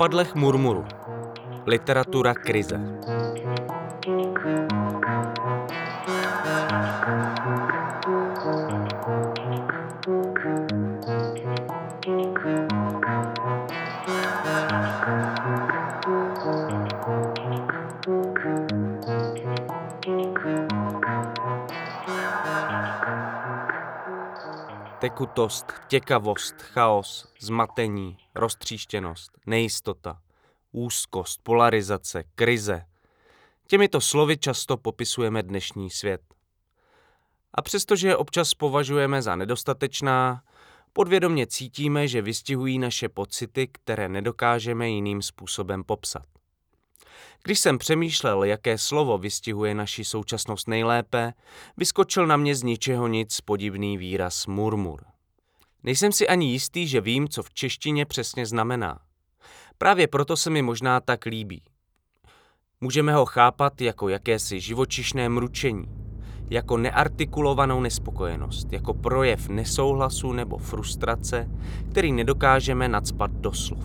chapadlech murmuru. Literatura krize. Tekutost, těkavost, chaos, zmatení, roztříštěnost, nejistota, úzkost, polarizace, krize. Těmito slovy často popisujeme dnešní svět. A přestože je občas považujeme za nedostatečná, podvědomě cítíme, že vystihují naše pocity, které nedokážeme jiným způsobem popsat. Když jsem přemýšlel, jaké slovo vystihuje naši současnost nejlépe, vyskočil na mě z ničeho nic podivný výraz murmur. Nejsem si ani jistý, že vím, co v češtině přesně znamená. Právě proto se mi možná tak líbí. Můžeme ho chápat jako jakési živočišné mručení, jako neartikulovanou nespokojenost, jako projev nesouhlasu nebo frustrace, který nedokážeme nadspat do slov.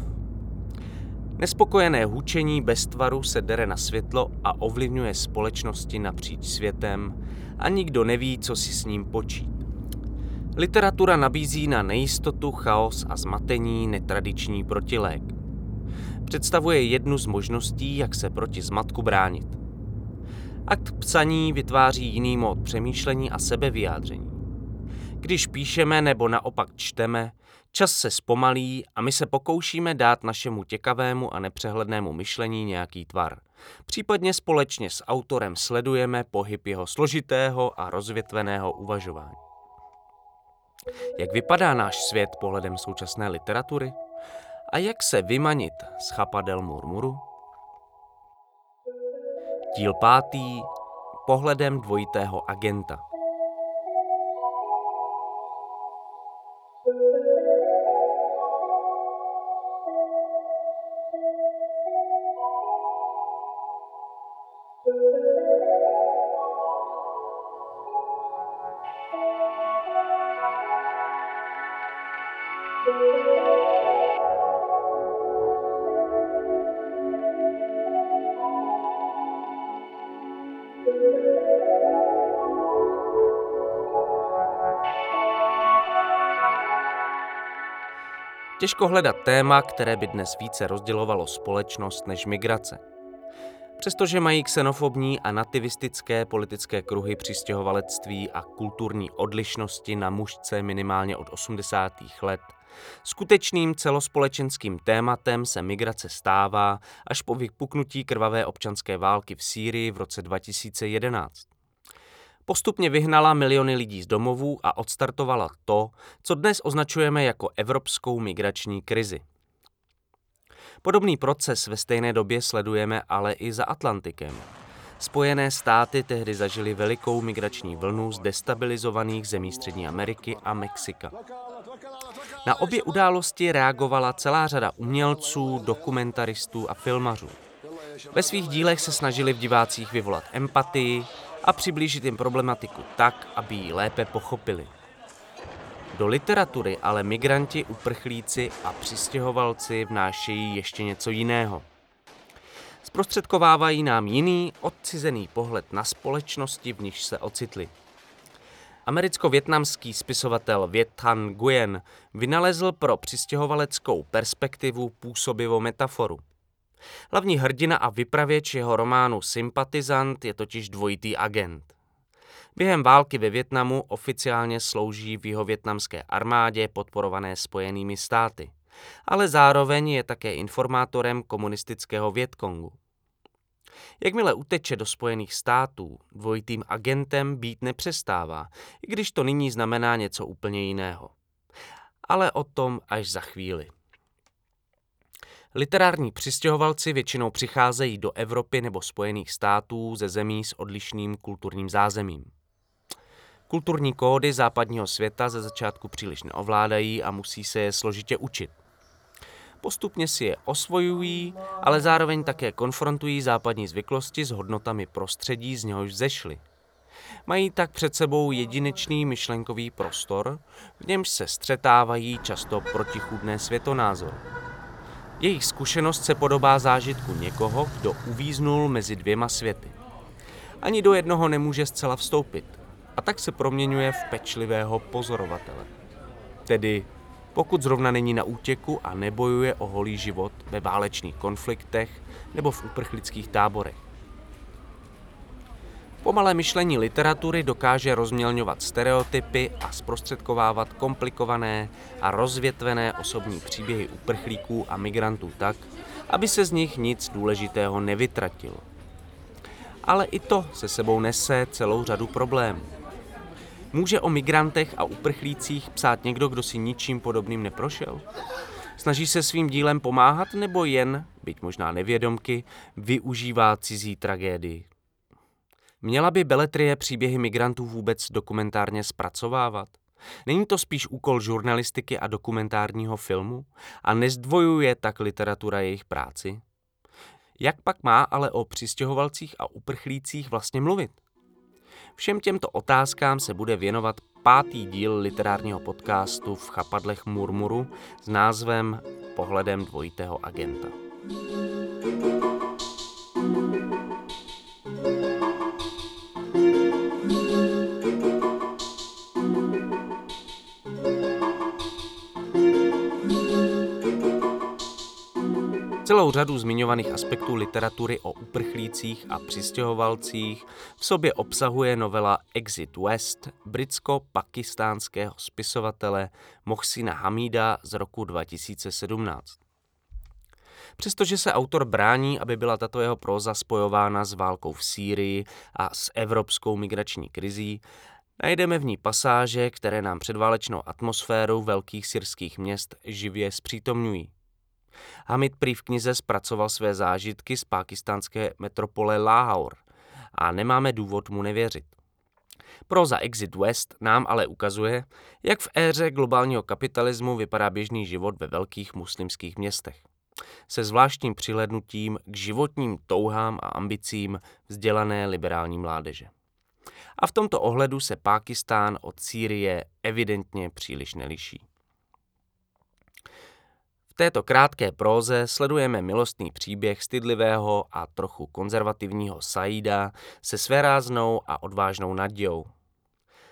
Nespokojené hučení bez tvaru se dere na světlo a ovlivňuje společnosti napříč světem a nikdo neví, co si s ním počít. Literatura nabízí na nejistotu, chaos a zmatení netradiční protilék. Představuje jednu z možností, jak se proti zmatku bránit. Akt psaní vytváří jiný mód přemýšlení a sebevyjádření. Když píšeme nebo naopak čteme, čas se zpomalí a my se pokoušíme dát našemu těkavému a nepřehlednému myšlení nějaký tvar. Případně společně s autorem sledujeme pohyb jeho složitého a rozvětveného uvažování. Jak vypadá náš svět pohledem současné literatury? A jak se vymanit z chapadel murmuru? Díl pátý. Pohledem dvojitého agenta. Těžko hledat téma, které by dnes více rozdělovalo společnost než migrace. Přestože mají xenofobní a nativistické politické kruhy přistěhovalectví a kulturní odlišnosti na mužce minimálně od 80. let, skutečným celospolečenským tématem se migrace stává až po vypuknutí krvavé občanské války v Sýrii v roce 2011. Postupně vyhnala miliony lidí z domovů a odstartovala to, co dnes označujeme jako evropskou migrační krizi. Podobný proces ve stejné době sledujeme ale i za Atlantikem. Spojené státy tehdy zažily velikou migrační vlnu z destabilizovaných zemí Střední Ameriky a Mexika. Na obě události reagovala celá řada umělců, dokumentaristů a filmařů. Ve svých dílech se snažili v divácích vyvolat empatii a přiblížit jim problematiku tak, aby ji lépe pochopili. Do literatury ale migranti, uprchlíci a přistěhovalci vnášejí ještě něco jiného. Zprostředkovávají nám jiný, odcizený pohled na společnosti, v níž se ocitli. Americko-větnamský spisovatel Viet Thanh Nguyen vynalezl pro přistěhovaleckou perspektivu působivou metaforu. Hlavní hrdina a vypravěč jeho románu Sympatizant je totiž dvojitý agent. Během války ve Větnamu oficiálně slouží v jeho větnamské armádě podporované spojenými státy, ale zároveň je také informátorem komunistického Větkongu. Jakmile uteče do Spojených států, dvojitým agentem být nepřestává, i když to nyní znamená něco úplně jiného. Ale o tom až za chvíli. Literární přistěhovalci většinou přicházejí do Evropy nebo Spojených států ze zemí s odlišným kulturním zázemím. Kulturní kódy západního světa ze začátku příliš neovládají a musí se je složitě učit. Postupně si je osvojují, ale zároveň také konfrontují západní zvyklosti s hodnotami prostředí, z něhož zešly. Mají tak před sebou jedinečný myšlenkový prostor, v němž se střetávají často protichůdné světonázory. Jejich zkušenost se podobá zážitku někoho, kdo uvíznul mezi dvěma světy. Ani do jednoho nemůže zcela vstoupit a tak se proměňuje v pečlivého pozorovatele. Tedy pokud zrovna není na útěku a nebojuje o holý život ve válečných konfliktech nebo v uprchlických táborech. Pomalé myšlení literatury dokáže rozmělňovat stereotypy a zprostředkovávat komplikované a rozvětvené osobní příběhy uprchlíků a migrantů tak, aby se z nich nic důležitého nevytratilo. Ale i to se sebou nese celou řadu problémů. Může o migrantech a uprchlících psát někdo, kdo si ničím podobným neprošel? Snaží se svým dílem pomáhat nebo jen, byť možná nevědomky, využívá cizí tragédii? Měla by beletrie příběhy migrantů vůbec dokumentárně zpracovávat? Není to spíš úkol žurnalistiky a dokumentárního filmu? A nezdvojuje tak literatura jejich práci? Jak pak má ale o přistěhovalcích a uprchlících vlastně mluvit? Všem těmto otázkám se bude věnovat pátý díl literárního podcastu v chapadlech Murmuru s názvem Pohledem dvojitého agenta. Celou řadu zmiňovaných aspektů literatury o uprchlících a přistěhovalcích v sobě obsahuje novela Exit West britsko-pakistánského spisovatele Mohsina Hamida z roku 2017. Přestože se autor brání, aby byla tato jeho próza spojována s válkou v Sýrii a s evropskou migrační krizí, najdeme v ní pasáže, které nám předválečnou atmosféru velkých syrských měst živě zpřítomňují. Hamid prý v knize zpracoval své zážitky z pákistánské metropole Lahore a nemáme důvod mu nevěřit. Proza Exit West nám ale ukazuje, jak v éře globálního kapitalismu vypadá běžný život ve velkých muslimských městech. Se zvláštním přilednutím k životním touhám a ambicím vzdělané liberální mládeže. A v tomto ohledu se Pákistán od Sýrie evidentně příliš neliší této krátké próze sledujeme milostný příběh stydlivého a trochu konzervativního Saida se svéráznou a odvážnou Nadějou.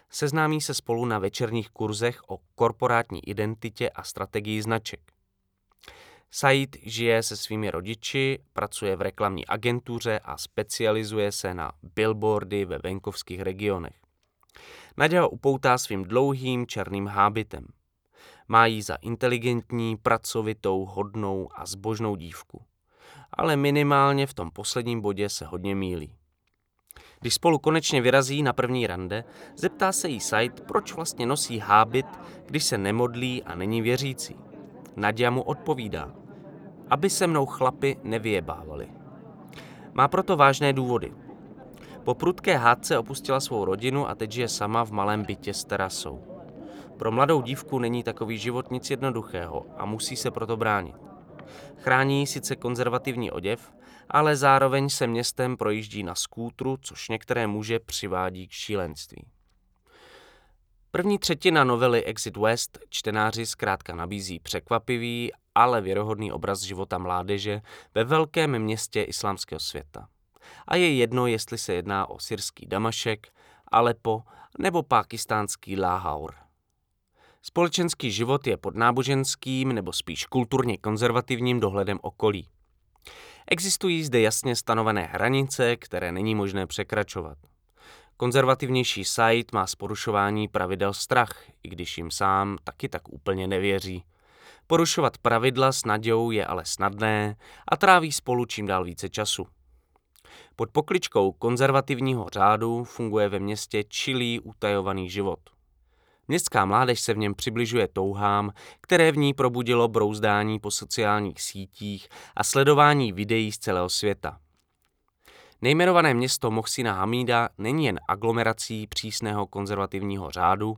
Seznámí se spolu na večerních kurzech o korporátní identitě a strategii značek. Said žije se svými rodiči, pracuje v reklamní agentuře a specializuje se na billboardy ve venkovských regionech. Naděja upoutá svým dlouhým černým hábitem – má jí za inteligentní, pracovitou, hodnou a zbožnou dívku. Ale minimálně v tom posledním bodě se hodně mílí. Když spolu konečně vyrazí na první rande, zeptá se jí Said, proč vlastně nosí hábit, když se nemodlí a není věřící. Nadia mu odpovídá, aby se mnou chlapy nevyjebávali. Má proto vážné důvody. Po prudké hádce opustila svou rodinu a teď žije sama v malém bytě s terasou. Pro mladou dívku není takový život nic jednoduchého a musí se proto bránit. Chrání sice konzervativní oděv, ale zároveň se městem projíždí na skútru, což některé muže přivádí k šílenství. První třetina novely Exit West čtenáři zkrátka nabízí překvapivý, ale věrohodný obraz života mládeže ve velkém městě islámského světa. A je jedno, jestli se jedná o syrský Damašek, Alepo nebo pákistánský Láhaur. Společenský život je pod náboženským nebo spíš kulturně konzervativním dohledem okolí. Existují zde jasně stanovené hranice, které není možné překračovat. Konzervativnější site má z porušování pravidel strach, i když jim sám taky tak úplně nevěří. Porušovat pravidla s nadějou je ale snadné a tráví spolu čím dál více času. Pod pokličkou konzervativního řádu funguje ve městě čilý utajovaný život. Městská mládež se v něm přibližuje touhám, které v ní probudilo brouzdání po sociálních sítích a sledování videí z celého světa. Nejmenované město Mohsina Hamída není jen aglomerací přísného konzervativního řádu,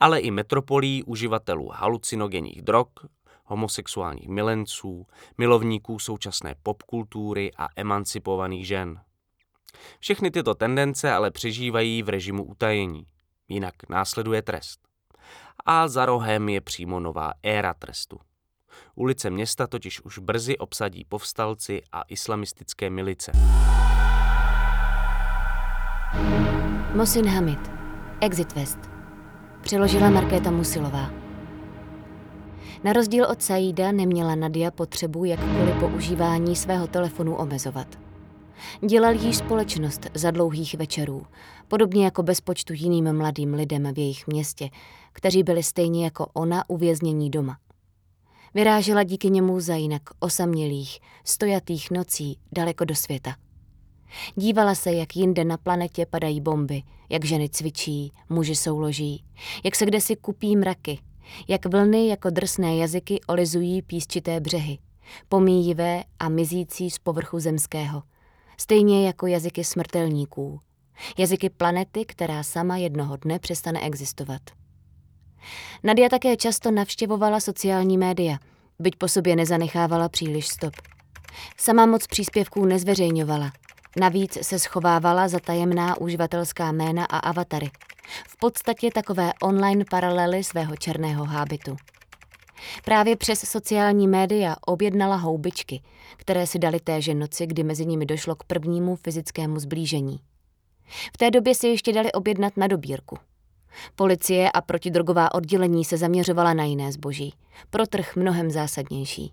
ale i metropolí uživatelů halucinogenních drog, homosexuálních milenců, milovníků současné popkultury a emancipovaných žen. Všechny tyto tendence ale přežívají v režimu utajení jinak následuje trest. A za rohem je přímo nová éra trestu. Ulice města totiž už brzy obsadí povstalci a islamistické milice. Mosin Hamid, Exit West. Přeložila Markéta Musilová. Na rozdíl od Saida neměla Nadia potřebu jakkoliv používání svého telefonu omezovat. Dělal jí společnost za dlouhých večerů, podobně jako bezpočtu jiným mladým lidem v jejich městě, kteří byli stejně jako ona uvěznění doma. Vyrážela díky němu za jinak osamělých, stojatých nocí daleko do světa. Dívala se, jak jinde na planetě padají bomby, jak ženy cvičí, muži souloží, jak se kdesi kupí mraky, jak vlny jako drsné jazyky olizují písčité břehy, pomíjivé a mizící z povrchu zemského, stejně jako jazyky smrtelníků, jazyky planety, která sama jednoho dne přestane existovat. Nadia také často navštěvovala sociální média, byť po sobě nezanechávala příliš stop. Sama moc příspěvků nezveřejňovala, navíc se schovávala za tajemná uživatelská jména a avatary. V podstatě takové online paralely svého černého hábitu. Právě přes sociální média objednala houbičky, které si dali téže noci, kdy mezi nimi došlo k prvnímu fyzickému zblížení. V té době si ještě dali objednat na dobírku. Policie a protidrogová oddělení se zaměřovala na jiné zboží, pro trh mnohem zásadnější.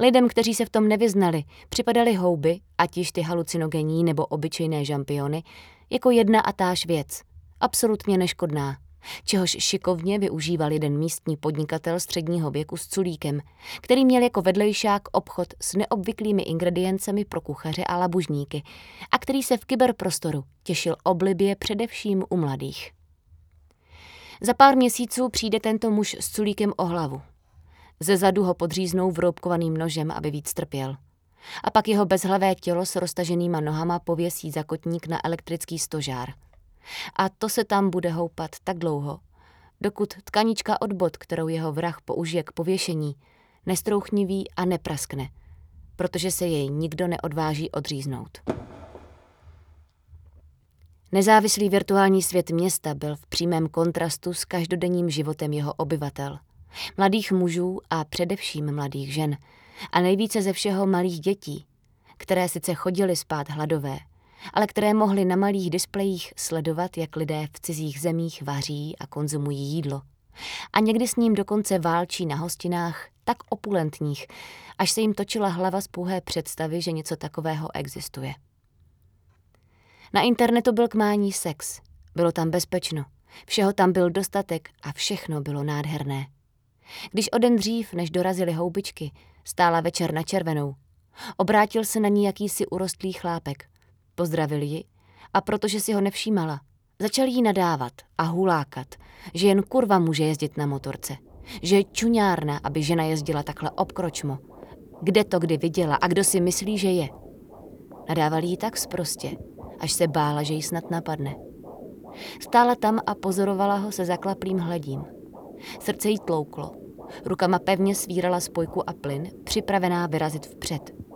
Lidem, kteří se v tom nevyznali, připadaly houby, ať již ty halucinogenní nebo obyčejné žampiony, jako jedna a táž věc, absolutně neškodná, čehož šikovně využíval jeden místní podnikatel středního věku s culíkem, který měl jako vedlejšák obchod s neobvyklými ingrediencemi pro kuchaře a labužníky a který se v kyberprostoru těšil oblibě především u mladých. Za pár měsíců přijde tento muž s culíkem o hlavu. Ze zadu ho podříznou vroubkovaným nožem, aby víc trpěl. A pak jeho bezhlavé tělo s roztaženýma nohama pověsí za kotník na elektrický stožár – a to se tam bude houpat tak dlouho, dokud tkanička od bod, kterou jeho vrah použije k pověšení, nestrouchniví a nepraskne, protože se jej nikdo neodváží odříznout. Nezávislý virtuální svět města byl v přímém kontrastu s každodenním životem jeho obyvatel. Mladých mužů a především mladých žen. A nejvíce ze všeho malých dětí, které sice chodili spát hladové, ale které mohly na malých displejích sledovat, jak lidé v cizích zemích vaří a konzumují jídlo. A někdy s ním dokonce válčí na hostinách tak opulentních, až se jim točila hlava z pouhé představy, že něco takového existuje. Na internetu byl k mání sex. Bylo tam bezpečno. Všeho tam byl dostatek a všechno bylo nádherné. Když o den dřív, než dorazili houbičky, stála večer na červenou, obrátil se na ní jakýsi urostlý chlápek. Pozdravil ji a protože si ho nevšímala, začal jí nadávat a hulákat, že jen kurva může jezdit na motorce, že je čuňárna, aby žena jezdila takhle obkročmo. Kde to kdy viděla a kdo si myslí, že je? Nadával jí tak sprostě, až se bála, že ji snad napadne. Stála tam a pozorovala ho se zaklaplým hledím. Srdce jí tlouklo. Rukama pevně svírala spojku a plyn, připravená vyrazit vpřed.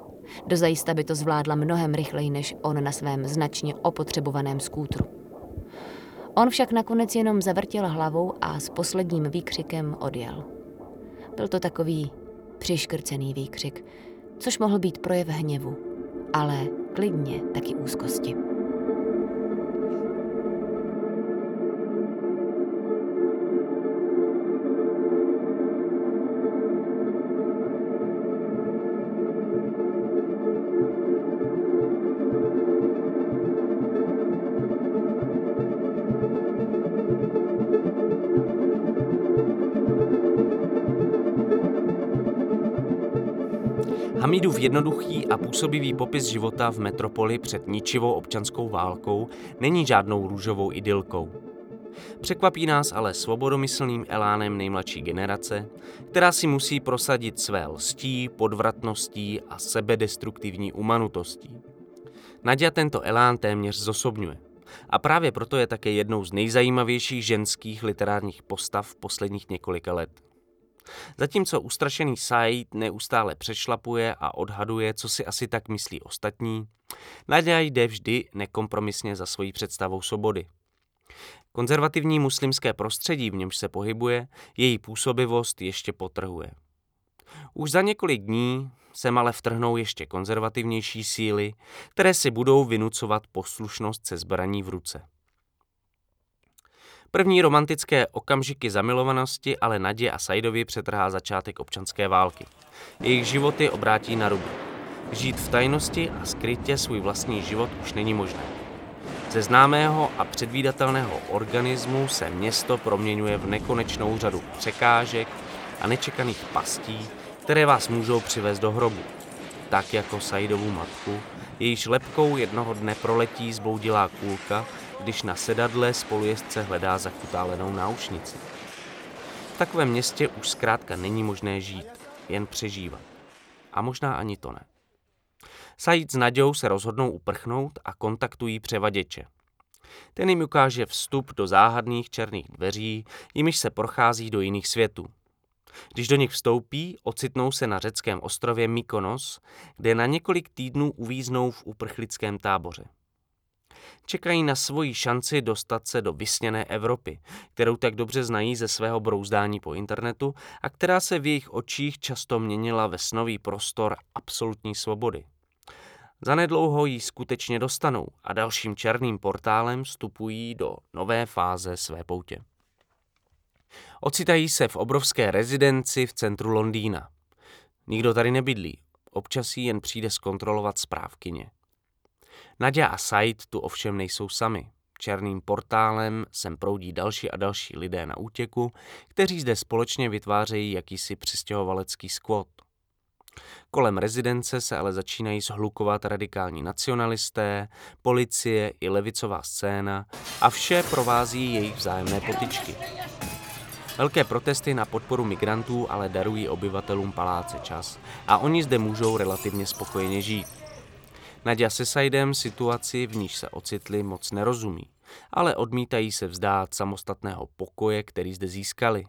Dozajista by to zvládla mnohem rychleji než on na svém značně opotřebovaném skútru. On však nakonec jenom zavrtěl hlavou a s posledním výkřikem odjel. Byl to takový přiškrcený výkřik, což mohl být projev hněvu, ale klidně taky úzkosti. Jednoduchý a působivý popis života v metropoli před ničivou občanskou válkou není žádnou růžovou idylkou. Překvapí nás ale svobodomyslným elánem nejmladší generace, která si musí prosadit své lstí, podvratností a sebedestruktivní umanutostí. Nadia tento elán téměř zosobňuje. A právě proto je také jednou z nejzajímavějších ženských literárních postav posledních několika let. Zatímco ustrašený Said neustále přešlapuje a odhaduje, co si asi tak myslí ostatní, Nadia jde vždy nekompromisně za svojí představou svobody. Konzervativní muslimské prostředí, v němž se pohybuje, její působivost ještě potrhuje. Už za několik dní se ale vtrhnou ještě konzervativnější síly, které si budou vynucovat poslušnost se zbraní v ruce. První romantické okamžiky zamilovanosti ale Nadě a Saidovi přetrhá začátek občanské války. Jejich životy obrátí na rubu. Žít v tajnosti a skrytě svůj vlastní život už není možné. Ze známého a předvídatelného organismu se město proměňuje v nekonečnou řadu překážek a nečekaných pastí, které vás můžou přivést do hrobu. Tak jako Saidovu matku, jejíž lepkou jednoho dne proletí zbloudilá kůlka, když na sedadle spolujezdce hledá zakutálenou náušnici. V takovém městě už zkrátka není možné žít, jen přežívat. A možná ani to ne. Said s Nadějou se rozhodnou uprchnout a kontaktují převaděče. Ten jim ukáže vstup do záhadných černých dveří, jimiž se prochází do jiných světů. Když do nich vstoupí, ocitnou se na řeckém ostrově Mykonos, kde na několik týdnů uvíznou v uprchlickém táboře. Čekají na svoji šanci dostat se do vysněné Evropy, kterou tak dobře znají ze svého brouzdání po internetu a která se v jejich očích často měnila ve snový prostor absolutní svobody. Zanedlouho ji skutečně dostanou a dalším černým portálem vstupují do nové fáze své poutě. Ocitají se v obrovské rezidenci v centru Londýna. Nikdo tady nebydlí, občas jí jen přijde zkontrolovat správkyně. Nadia a Said tu ovšem nejsou sami. Černým portálem sem proudí další a další lidé na útěku, kteří zde společně vytvářejí jakýsi přistěhovalecký skvot. Kolem rezidence se ale začínají zhlukovat radikální nacionalisté, policie i levicová scéna a vše provází jejich vzájemné potičky. Velké protesty na podporu migrantů ale darují obyvatelům paláce čas a oni zde můžou relativně spokojeně žít. Nadia se Saidem situaci, v níž se ocitli, moc nerozumí, ale odmítají se vzdát samostatného pokoje, který zde získali.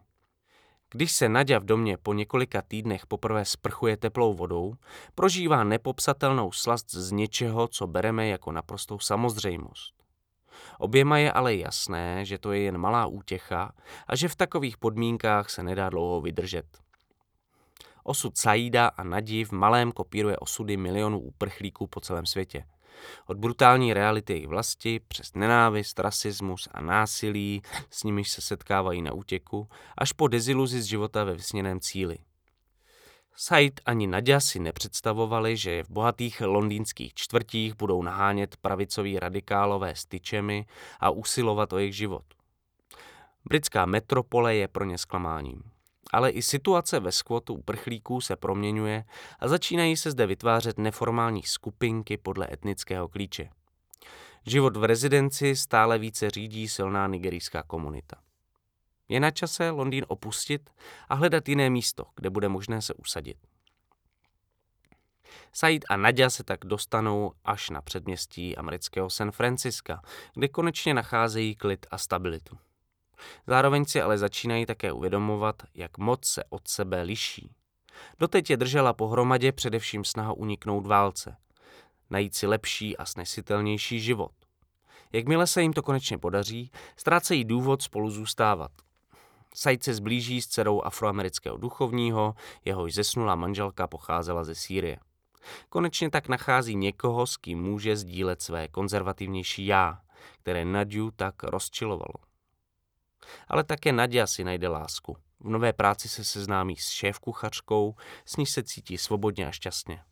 Když se Nadia v domě po několika týdnech poprvé sprchuje teplou vodou, prožívá nepopsatelnou slast z něčeho, co bereme jako naprostou samozřejmost. Oběma je ale jasné, že to je jen malá útěcha a že v takových podmínkách se nedá dlouho vydržet. Osud Saida a Nadi v malém kopíruje osudy milionů uprchlíků po celém světě. Od brutální reality jejich vlasti přes nenávist, rasismus a násilí, s nimiž se setkávají na útěku, až po deziluzi z života ve vysněném cíli. Said ani Nadia si nepředstavovali, že v bohatých londýnských čtvrtích budou nahánět pravicoví radikálové styčemi a usilovat o jejich život. Britská metropole je pro ně zklamáním. Ale i situace ve skvotu uprchlíků se proměňuje a začínají se zde vytvářet neformální skupinky podle etnického klíče. Život v rezidenci stále více řídí silná nigerijská komunita. Je na čase Londýn opustit a hledat jiné místo, kde bude možné se usadit. Said a Nadia se tak dostanou až na předměstí amerického San Francisca, kde konečně nacházejí klid a stabilitu. Zároveň si ale začínají také uvědomovat, jak moc se od sebe liší. Doteď je držela pohromadě především snaha uniknout válce, najít si lepší a snesitelnější život. Jakmile se jim to konečně podaří, ztrácejí důvod spolu zůstávat. Said se zblíží s dcerou afroamerického duchovního, jehož zesnulá manželka pocházela ze Sýrie. Konečně tak nachází někoho, s kým může sdílet své konzervativnější já, které Nadiu tak rozčilovalo. Ale také Nadia si najde lásku. V nové práci se seznámí s šéf-kuchařkou, s níž se cítí svobodně a šťastně.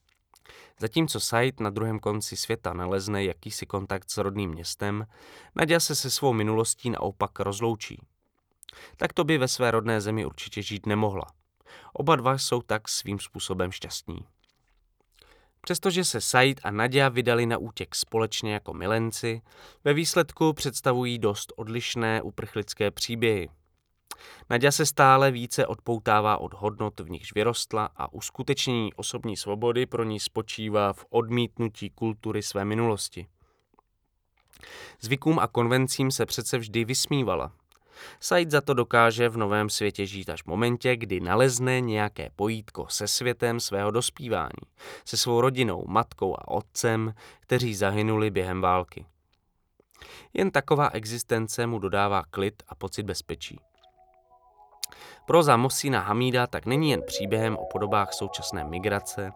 Zatímco Said na druhém konci světa nalezne jakýsi kontakt s rodným městem, Nadia se se svou minulostí naopak rozloučí. Tak to by ve své rodné zemi určitě žít nemohla. Oba dva jsou tak svým způsobem šťastní. Přestože se Said a Nadia vydali na útěk společně jako milenci, ve výsledku představují dost odlišné uprchlické příběhy. Nadia se stále více odpoutává od hodnot, v nichž vyrostla a uskutečnění osobní svobody pro ní spočívá v odmítnutí kultury své minulosti. Zvykům a konvencím se přece vždy vysmívala, Said za to dokáže v novém světě žít až v momentě, kdy nalezne nějaké pojítko se světem svého dospívání, se svou rodinou, matkou a otcem, kteří zahynuli během války. Jen taková existence mu dodává klid a pocit bezpečí. Proza Mosína Hamída tak není jen příběhem o podobách současné migrace,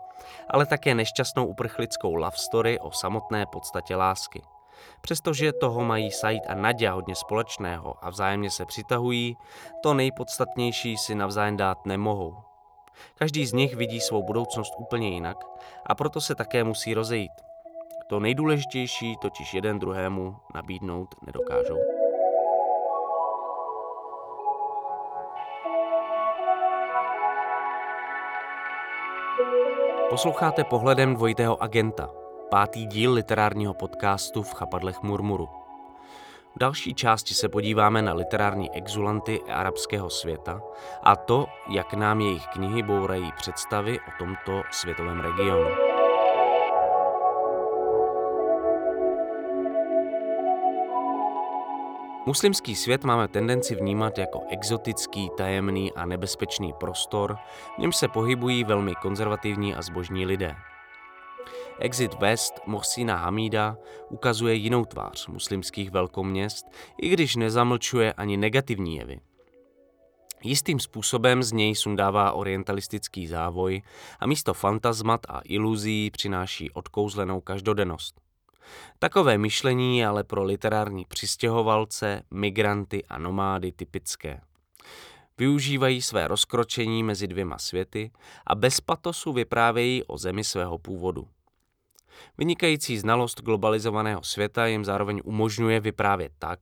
ale také nešťastnou uprchlickou love story o samotné podstatě lásky. Přestože toho mají Said a Nadia hodně společného a vzájemně se přitahují, to nejpodstatnější si navzájem dát nemohou. Každý z nich vidí svou budoucnost úplně jinak a proto se také musí rozejít. To nejdůležitější totiž jeden druhému nabídnout nedokážou. Posloucháte pohledem dvojitého agenta, pátý díl literárního podcastu v chapadlech Murmuru. V další části se podíváme na literární exulanty arabského světa a to, jak nám jejich knihy bourají představy o tomto světovém regionu. Muslimský svět máme tendenci vnímat jako exotický, tajemný a nebezpečný prostor, v němž se pohybují velmi konzervativní a zbožní lidé. Exit West Mohsina Hamída ukazuje jinou tvář muslimských velkoměst, i když nezamlčuje ani negativní jevy. Jistým způsobem z něj sundává orientalistický závoj a místo fantazmat a iluzí přináší odkouzlenou každodennost. Takové myšlení je ale pro literární přistěhovalce, migranty a nomády typické. Využívají své rozkročení mezi dvěma světy a bez patosu vyprávějí o zemi svého původu. Vynikající znalost globalizovaného světa jim zároveň umožňuje vyprávět tak,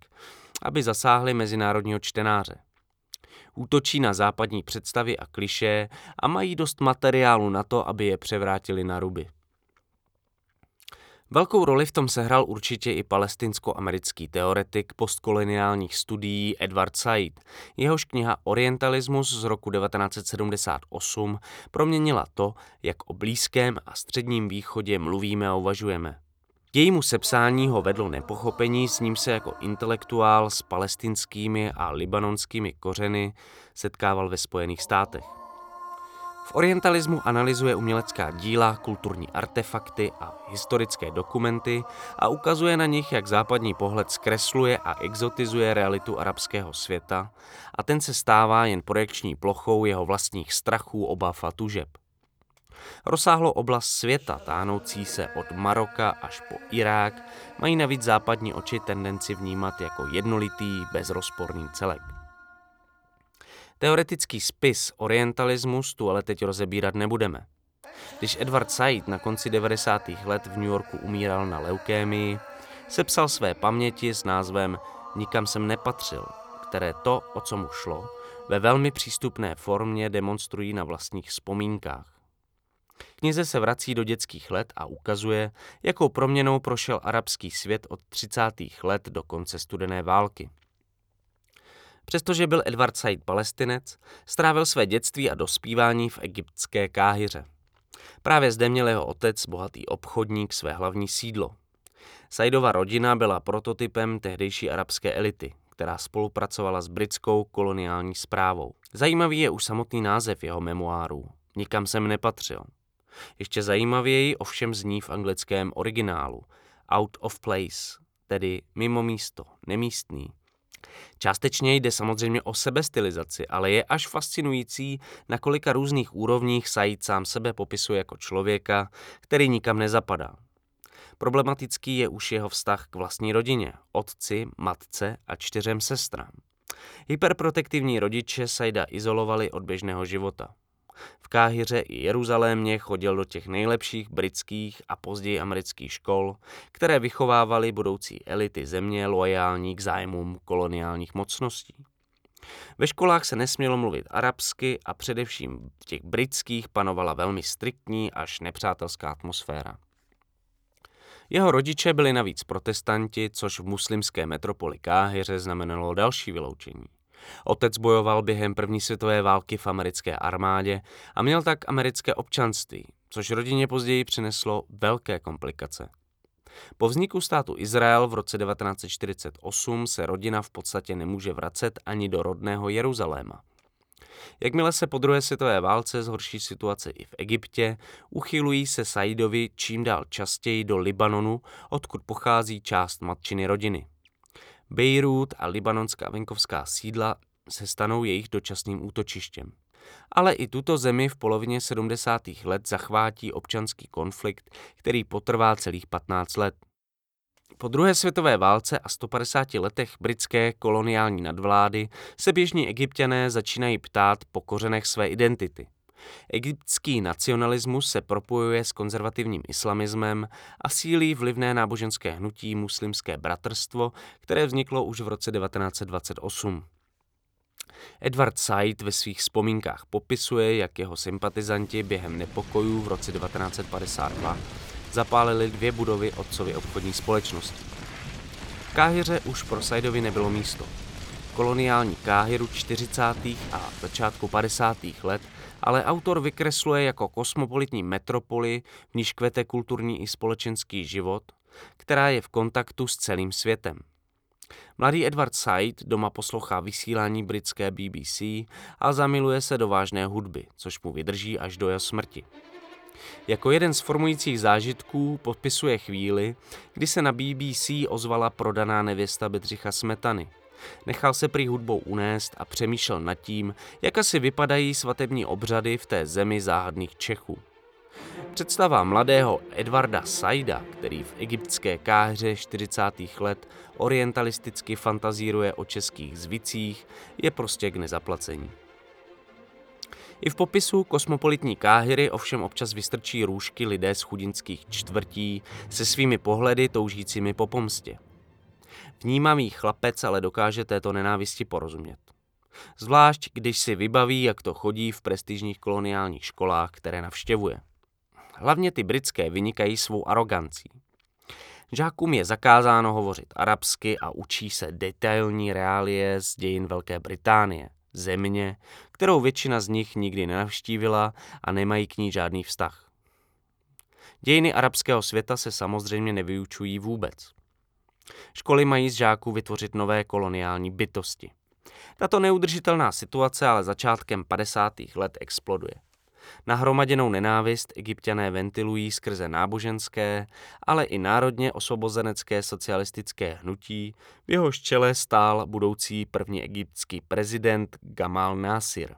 aby zasáhli mezinárodního čtenáře. Útočí na západní představy a kliše a mají dost materiálu na to, aby je převrátili na ruby. Velkou roli v tom sehrál určitě i palestinsko-americký teoretik postkoloniálních studií Edward Said. Jehož kniha Orientalismus z roku 1978 proměnila to, jak o Blízkém a Středním východě mluvíme a uvažujeme. Jejímu sepsání ho vedlo nepochopení, s ním se jako intelektuál s palestinskými a libanonskými kořeny setkával ve Spojených státech. V orientalismu analyzuje umělecká díla, kulturní artefakty a historické dokumenty a ukazuje na nich, jak západní pohled zkresluje a exotizuje realitu arabského světa a ten se stává jen projekční plochou jeho vlastních strachů, obav a tužeb. Rozsáhlou oblast světa, táhnoucí se od Maroka až po Irák, mají navíc západní oči tendenci vnímat jako jednolitý, bezrozporný celek. Teoretický spis orientalismus tu ale teď rozebírat nebudeme. Když Edward Said na konci 90. let v New Yorku umíral na leukémii, sepsal své paměti s názvem Nikam jsem nepatřil, které to, o co mu šlo, ve velmi přístupné formě demonstrují na vlastních vzpomínkách. Knize se vrací do dětských let a ukazuje, jakou proměnou prošel arabský svět od 30. let do konce studené války. Přestože byl Edward Said palestinec, strávil své dětství a dospívání v egyptské Káhyře. Právě zde měl jeho otec, bohatý obchodník, své hlavní sídlo. Saidova rodina byla prototypem tehdejší arabské elity, která spolupracovala s britskou koloniální zprávou. Zajímavý je už samotný název jeho memoárů. Nikam jsem nepatřil. Ještě zajímavěji ovšem zní v anglickém originálu Out of place, tedy mimo místo, nemístný, Částečně jde samozřejmě o sebestylizaci, ale je až fascinující, na kolika různých úrovních Said sám sebe popisuje jako člověka, který nikam nezapadá. Problematický je už jeho vztah k vlastní rodině, otci, matce a čtyřem sestrám. Hyperprotektivní rodiče Saida izolovali od běžného života. V Káhyře i Jeruzalémě chodil do těch nejlepších britských a později amerických škol, které vychovávaly budoucí elity země loajální k zájmům koloniálních mocností. Ve školách se nesmělo mluvit arabsky a především v těch britských panovala velmi striktní až nepřátelská atmosféra. Jeho rodiče byli navíc protestanti, což v muslimské metropoli Káhyře znamenalo další vyloučení. Otec bojoval během první světové války v americké armádě a měl tak americké občanství, což rodině později přineslo velké komplikace. Po vzniku státu Izrael v roce 1948 se rodina v podstatě nemůže vracet ani do rodného Jeruzaléma. Jakmile se po druhé světové válce zhorší situace i v Egyptě, uchylují se Saidovi čím dál častěji do Libanonu, odkud pochází část matčiny rodiny. Bejrút a libanonská venkovská sídla se stanou jejich dočasným útočištěm. Ale i tuto zemi v polovině 70. let zachvátí občanský konflikt, který potrvá celých 15 let. Po druhé světové válce a 150 letech britské koloniální nadvlády se běžní egyptiané začínají ptát po kořenech své identity. Egyptský nacionalismus se propojuje s konzervativním islamismem a sílí vlivné náboženské hnutí Muslimské bratrstvo, které vzniklo už v roce 1928. Edward Said ve svých vzpomínkách popisuje, jak jeho sympatizanti během nepokojů v roce 1952 zapálili dvě budovy otcovy obchodní společnosti. V Káhyře už pro Saidovi nebylo místo. Koloniální Káhyru 40. a začátku 50. let ale autor vykresluje jako kosmopolitní metropoli, v níž kvete kulturní i společenský život, která je v kontaktu s celým světem. Mladý Edward Said doma poslouchá vysílání britské BBC a zamiluje se do vážné hudby, což mu vydrží až do jeho smrti. Jako jeden z formujících zážitků podpisuje chvíli, kdy se na BBC ozvala prodaná nevěsta Bedřicha Smetany. Nechal se prý hudbou unést a přemýšlel nad tím, jak asi vypadají svatební obřady v té zemi záhadných Čechů. Představa mladého Edvarda Saida, který v egyptské káhře 40. let orientalisticky fantazíruje o českých zvicích, je prostě k nezaplacení. I v popisu kosmopolitní Káhyry ovšem občas vystrčí růžky lidé z chudinských čtvrtí se svými pohledy toužícími po pomstě. Vnímavý chlapec ale dokáže této nenávisti porozumět. Zvlášť, když si vybaví, jak to chodí v prestižních koloniálních školách, které navštěvuje. Hlavně ty britské vynikají svou arogancí. Žákům je zakázáno hovořit arabsky a učí se detailní reálie z dějin Velké Británie, země, kterou většina z nich nikdy nenavštívila a nemají k ní žádný vztah. Dějiny arabského světa se samozřejmě nevyučují vůbec. Školy mají z žáků vytvořit nové koloniální bytosti. Tato neudržitelná situace ale začátkem 50. let exploduje. Nahromaděnou nenávist egyptiané ventilují skrze náboženské, ale i národně osvobozenecké socialistické hnutí, v jehož čele stál budoucí první egyptský prezident Gamal Nasir.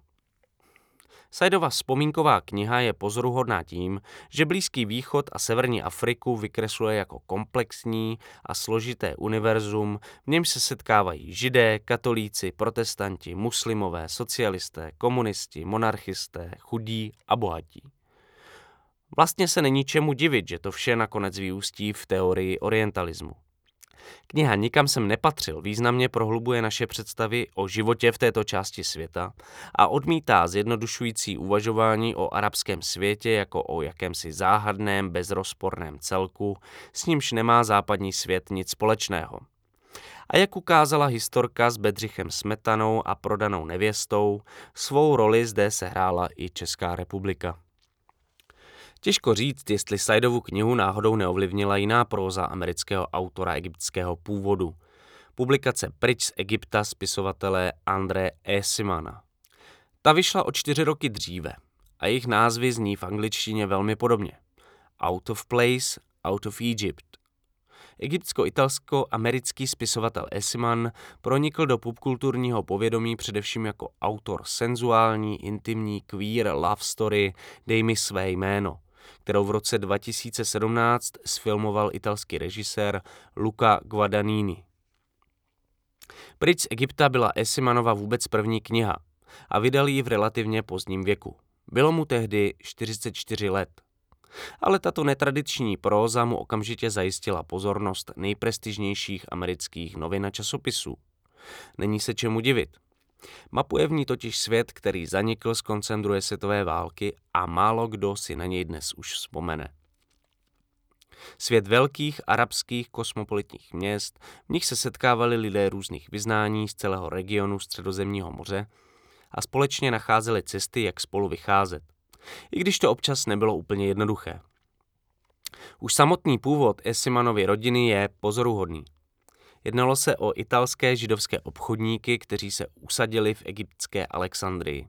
Saidova vzpomínková kniha je pozoruhodná tím, že Blízký východ a Severní Afriku vykresluje jako komplexní a složité univerzum, v němž se setkávají židé, katolíci, protestanti, muslimové, socialisté, komunisti, monarchisté, chudí a bohatí. Vlastně se není čemu divit, že to vše nakonec vyústí v teorii orientalismu. Kniha Nikam jsem nepatřil významně prohlubuje naše představy o životě v této části světa a odmítá zjednodušující uvažování o arabském světě jako o jakémsi záhadném, bezrozporném celku, s nímž nemá západní svět nic společného. A jak ukázala historka s Bedřichem Smetanou a prodanou nevěstou, svou roli zde sehrála i Česká republika. Těžko říct, jestli Saidovu knihu náhodou neovlivnila jiná próza amerického autora egyptského původu. Publikace Pryč z Egypta spisovatele André Esimana. Ta vyšla o čtyři roky dříve a jejich názvy zní v angličtině velmi podobně. Out of Place, Out of Egypt. Egyptsko-italsko-americký spisovatel Esiman pronikl do popkulturního povědomí především jako autor senzuální, intimní queer love story Dej mi své jméno, kterou v roce 2017 sfilmoval italský režisér Luca Guadagnini. Pryč z Egypta byla Esimanova vůbec první kniha a vydal ji v relativně pozdním věku. Bylo mu tehdy 44 let. Ale tato netradiční próza mu okamžitě zajistila pozornost nejprestižnějších amerických novin a časopisů. Není se čemu divit. Mapuje v ní totiž svět, který zanikl s koncem druhé světové války a málo kdo si na něj dnes už vzpomene. Svět velkých arabských kosmopolitních měst, v nich se setkávali lidé různých vyznání z celého regionu Středozemního moře a společně nacházeli cesty, jak spolu vycházet. I když to občas nebylo úplně jednoduché. Už samotný původ Esimanovy rodiny je pozoruhodný. Jednalo se o italské židovské obchodníky, kteří se usadili v egyptské Alexandrii.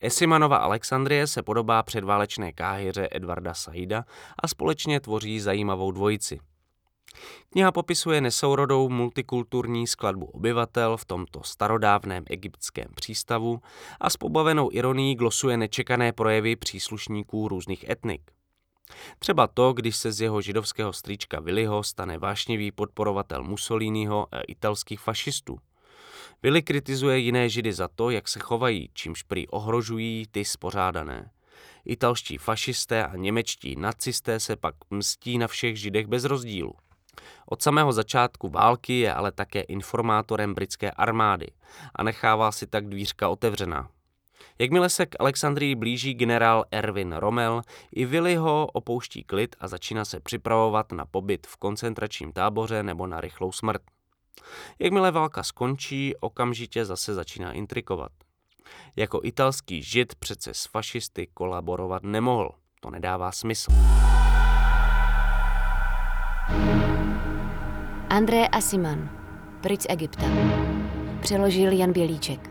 Esimanova Alexandrie se podobá předválečné káhyře Edvarda Saida a společně tvoří zajímavou dvojici. Kniha popisuje nesourodou multikulturní skladbu obyvatel v tomto starodávném egyptském přístavu a s pobavenou ironií glosuje nečekané projevy příslušníků různých etnik. Třeba to, když se z jeho židovského strýčka Viliho stane vášnivý podporovatel Mussoliniho a italských fašistů. Willy kritizuje jiné židy za to, jak se chovají, čímž prý ohrožují ty spořádané. Italští fašisté a němečtí nacisté se pak mstí na všech židech bez rozdílu. Od samého začátku války je ale také informátorem britské armády a nechává si tak dvířka otevřená. Jakmile se k Alexandrii blíží generál Erwin Rommel, i Willy ho opouští klid a začíná se připravovat na pobyt v koncentračním táboře nebo na rychlou smrt. Jakmile válka skončí, okamžitě zase začíná intrikovat. Jako italský žid přece s fašisty kolaborovat nemohl. To nedává smysl. André Asiman, pryč z Egypta. Přeložil Jan Bělíček.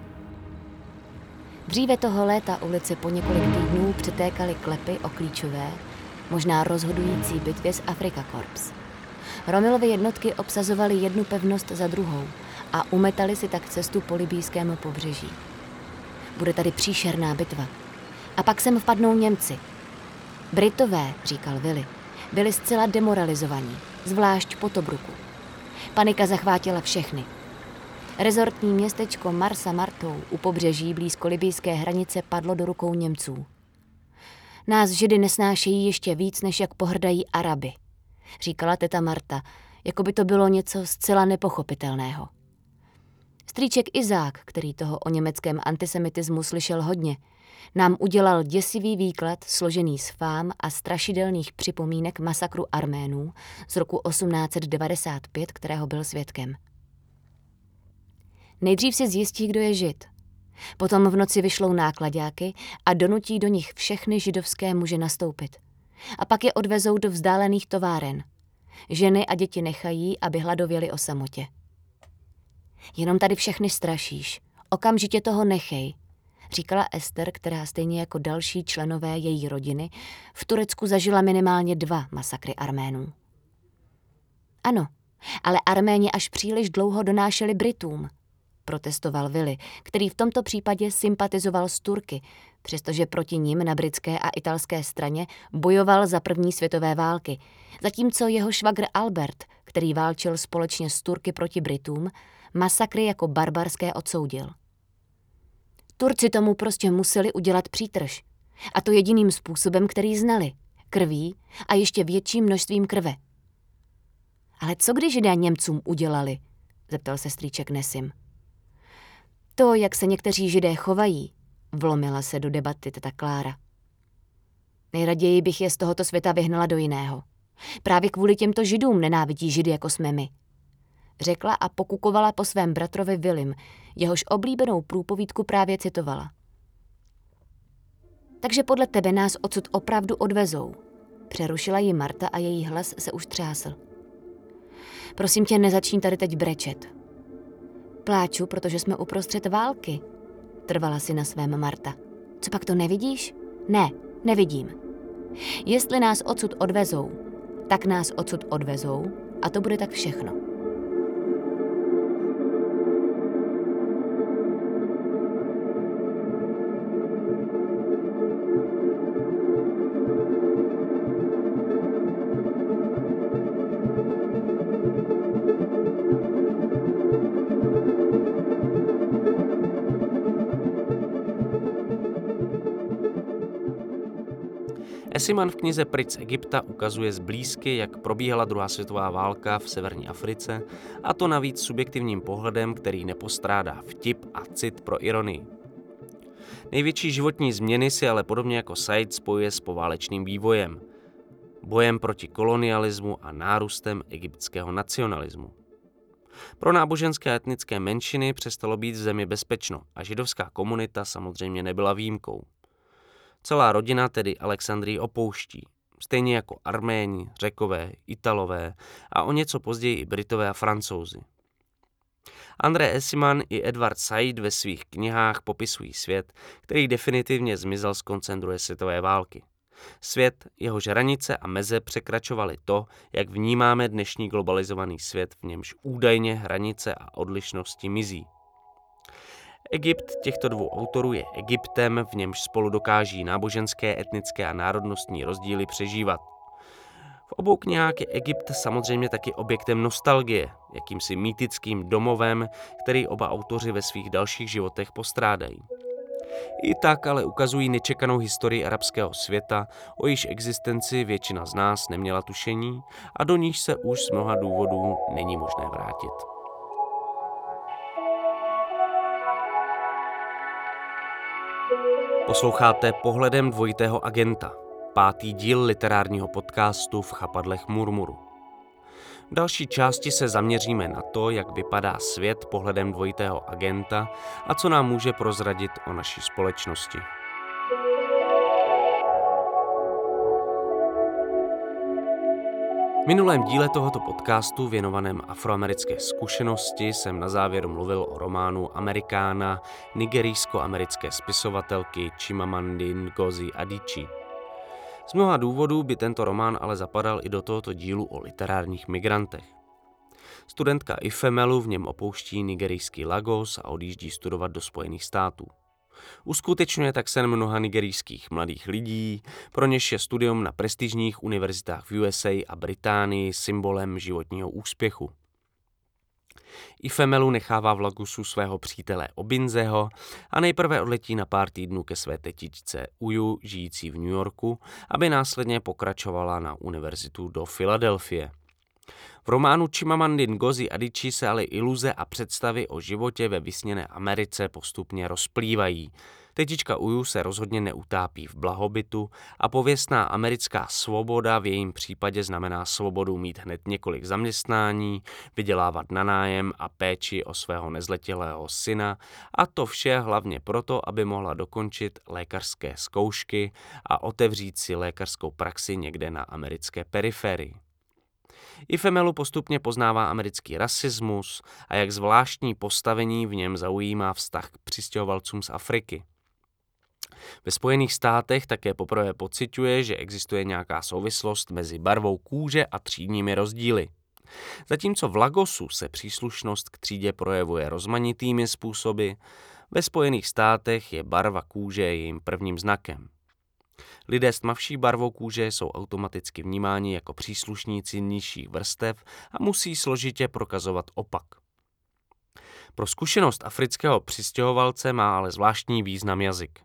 Dříve toho léta ulice po několik týdnů přetékaly klepy o klíčové, možná rozhodující bitvě s Afrika Corps. Romilovy jednotky obsazovaly jednu pevnost za druhou a umetali si tak cestu po libýskému pobřeží. Bude tady příšerná bitva. A pak sem vpadnou Němci. Britové, říkal Willy, byli zcela demoralizovaní, zvlášť po Tobruku. Panika zachvátila všechny. Rezortní městečko Marsa Martou u pobřeží blízko libijské hranice padlo do rukou Němců. Nás židy nesnášejí ještě víc, než jak pohrdají Araby, říkala teta Marta, jako by to bylo něco zcela nepochopitelného. Strýček Izák, který toho o německém antisemitismu slyšel hodně, nám udělal děsivý výklad složený z fám a strašidelných připomínek masakru Arménů z roku 1895, kterého byl svědkem. Nejdřív si zjistí, kdo je žid. Potom v noci vyšlou nákladáky a donutí do nich všechny židovské muže nastoupit. A pak je odvezou do vzdálených továren. Ženy a děti nechají, aby hladověli o samotě. Jenom tady všechny strašíš. Okamžitě toho nechej, říkala Ester, která stejně jako další členové její rodiny v Turecku zažila minimálně dva masakry Arménů. Ano, ale Arméni až příliš dlouho donášeli Britům, protestoval Willy, který v tomto případě sympatizoval s Turky, přestože proti ním na britské a italské straně bojoval za první světové války, zatímco jeho švagr Albert, který válčil společně s Turky proti Britům, masakry jako barbarské odsoudil. Turci tomu prostě museli udělat přítrž. A to jediným způsobem, který znali. Krví a ještě větším množstvím krve. Ale co když židé Němcům udělali? Zeptal se strýček Nesim. To, jak se někteří židé chovají, vlomila se do debaty teta Klára. Nejraději bych je z tohoto světa vyhnala do jiného. Právě kvůli těmto židům nenávidí židy jako jsme my řekla a pokukovala po svém bratrovi Vilim, jehož oblíbenou průpovídku právě citovala. Takže podle tebe nás odsud opravdu odvezou, přerušila ji Marta a její hlas se už třásl. Prosím tě, nezačni tady teď brečet. Pláču, protože jsme uprostřed války, trvala si na svém Marta. Co pak to nevidíš? Ne, nevidím. Jestli nás odsud odvezou, tak nás odsud odvezou a to bude tak všechno. Esiman v knize Pryč z Egypta ukazuje zblízky, jak probíhala druhá světová válka v severní Africe, a to navíc subjektivním pohledem, který nepostrádá vtip a cit pro ironii. Největší životní změny si ale podobně jako Said spojuje s poválečným vývojem, bojem proti kolonialismu a nárůstem egyptského nacionalismu. Pro náboženské a etnické menšiny přestalo být v zemi bezpečno a židovská komunita samozřejmě nebyla výjimkou. Celá rodina tedy Alexandrii opouští, stejně jako Arméni, Řekové, Italové a o něco později i Britové a Francouzi. André Esiman i Edward Said ve svých knihách popisují svět, který definitivně zmizel z konce druhé světové války. Svět, jehož hranice a meze překračovaly to, jak vnímáme dnešní globalizovaný svět, v němž údajně hranice a odlišnosti mizí. Egypt těchto dvou autorů je Egyptem, v němž spolu dokáží náboženské, etnické a národnostní rozdíly přežívat. V obou knihách je Egypt samozřejmě taky objektem nostalgie, jakýmsi mýtickým domovem, který oba autoři ve svých dalších životech postrádají. I tak ale ukazují nečekanou historii arabského světa, o jejíž existenci většina z nás neměla tušení a do níž se už z mnoha důvodů není možné vrátit. Posloucháte pohledem dvojitého agenta, pátý díl literárního podcastu v chapadlech Murmuru. V další části se zaměříme na to, jak vypadá svět pohledem dvojitého agenta a co nám může prozradit o naší společnosti. V minulém díle tohoto podcastu věnovaném afroamerické zkušenosti jsem na závěr mluvil o románu Amerikána nigerijsko-americké spisovatelky Chimamandi Ngozi Adichie. Z mnoha důvodů by tento román ale zapadal i do tohoto dílu o literárních migrantech. Studentka Ifemelu v něm opouští nigerijský Lagos a odjíždí studovat do Spojených států. Uskutečňuje tak sen mnoha nigerijských mladých lidí, pro něž je studium na prestižních univerzitách v USA a Británii symbolem životního úspěchu. Ifemelu nechává v Lagusu svého přítele Obinzeho a nejprve odletí na pár týdnů ke své tetičce Uju, žijící v New Yorku, aby následně pokračovala na univerzitu do Filadelfie. V románu Chimamandi Ngozi Adichie se ale iluze a představy o životě ve vysněné Americe postupně rozplývají. Tetička Uju se rozhodně neutápí v blahobytu a pověstná americká svoboda v jejím případě znamená svobodu mít hned několik zaměstnání, vydělávat na nájem a péči o svého nezletilého syna a to vše hlavně proto, aby mohla dokončit lékařské zkoušky a otevřít si lékařskou praxi někde na americké periferii. I Femelu postupně poznává americký rasismus a jak zvláštní postavení v něm zaujímá vztah k přistěhovalcům z Afriky. Ve Spojených státech také poprvé pociťuje, že existuje nějaká souvislost mezi barvou kůže a třídními rozdíly. Zatímco v Lagosu se příslušnost k třídě projevuje rozmanitými způsoby, ve Spojených státech je barva kůže jejím prvním znakem. Lidé s tmavší barvou kůže jsou automaticky vnímáni jako příslušníci nižších vrstev a musí složitě prokazovat opak. Pro zkušenost afrického přistěhovalce má ale zvláštní význam jazyk.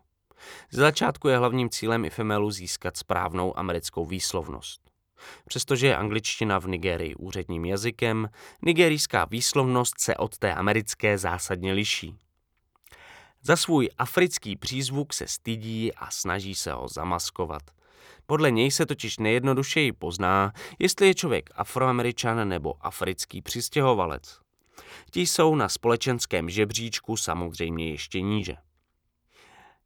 Z začátku je hlavním cílem Ifemelu získat správnou americkou výslovnost. Přestože je angličtina v Nigerii úředním jazykem, nigerijská výslovnost se od té americké zásadně liší. Za svůj africký přízvuk se stydí a snaží se ho zamaskovat. Podle něj se totiž nejjednodušeji pozná, jestli je člověk afroameričan nebo africký přistěhovalec. Ti jsou na společenském žebříčku samozřejmě ještě níže.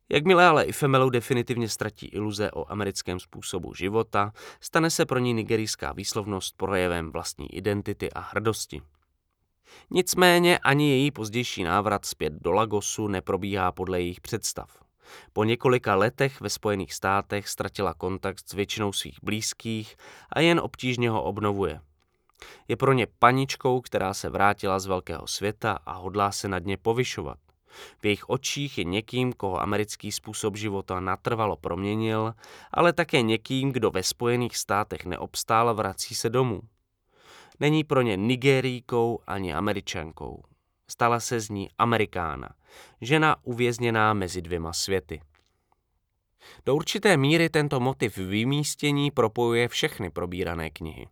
Jakmile ale Ifemelu definitivně ztratí iluze o americkém způsobu života, stane se pro ní nigerijská výslovnost projevem vlastní identity a hrdosti. Nicméně ani její pozdější návrat zpět do Lagosu neprobíhá podle jejich představ. Po několika letech ve Spojených státech ztratila kontakt s většinou svých blízkých a jen obtížně ho obnovuje. Je pro ně paničkou, která se vrátila z velkého světa a hodlá se nad ně povyšovat. V jejich očích je někým, koho americký způsob života natrvalo proměnil, ale také někým, kdo ve Spojených státech neobstál vrací se domů. Není pro ně Nigerijkou ani Američankou. Stala se z ní Amerikána, žena uvězněná mezi dvěma světy. Do určité míry tento motiv vymístění propojuje všechny probírané knihy.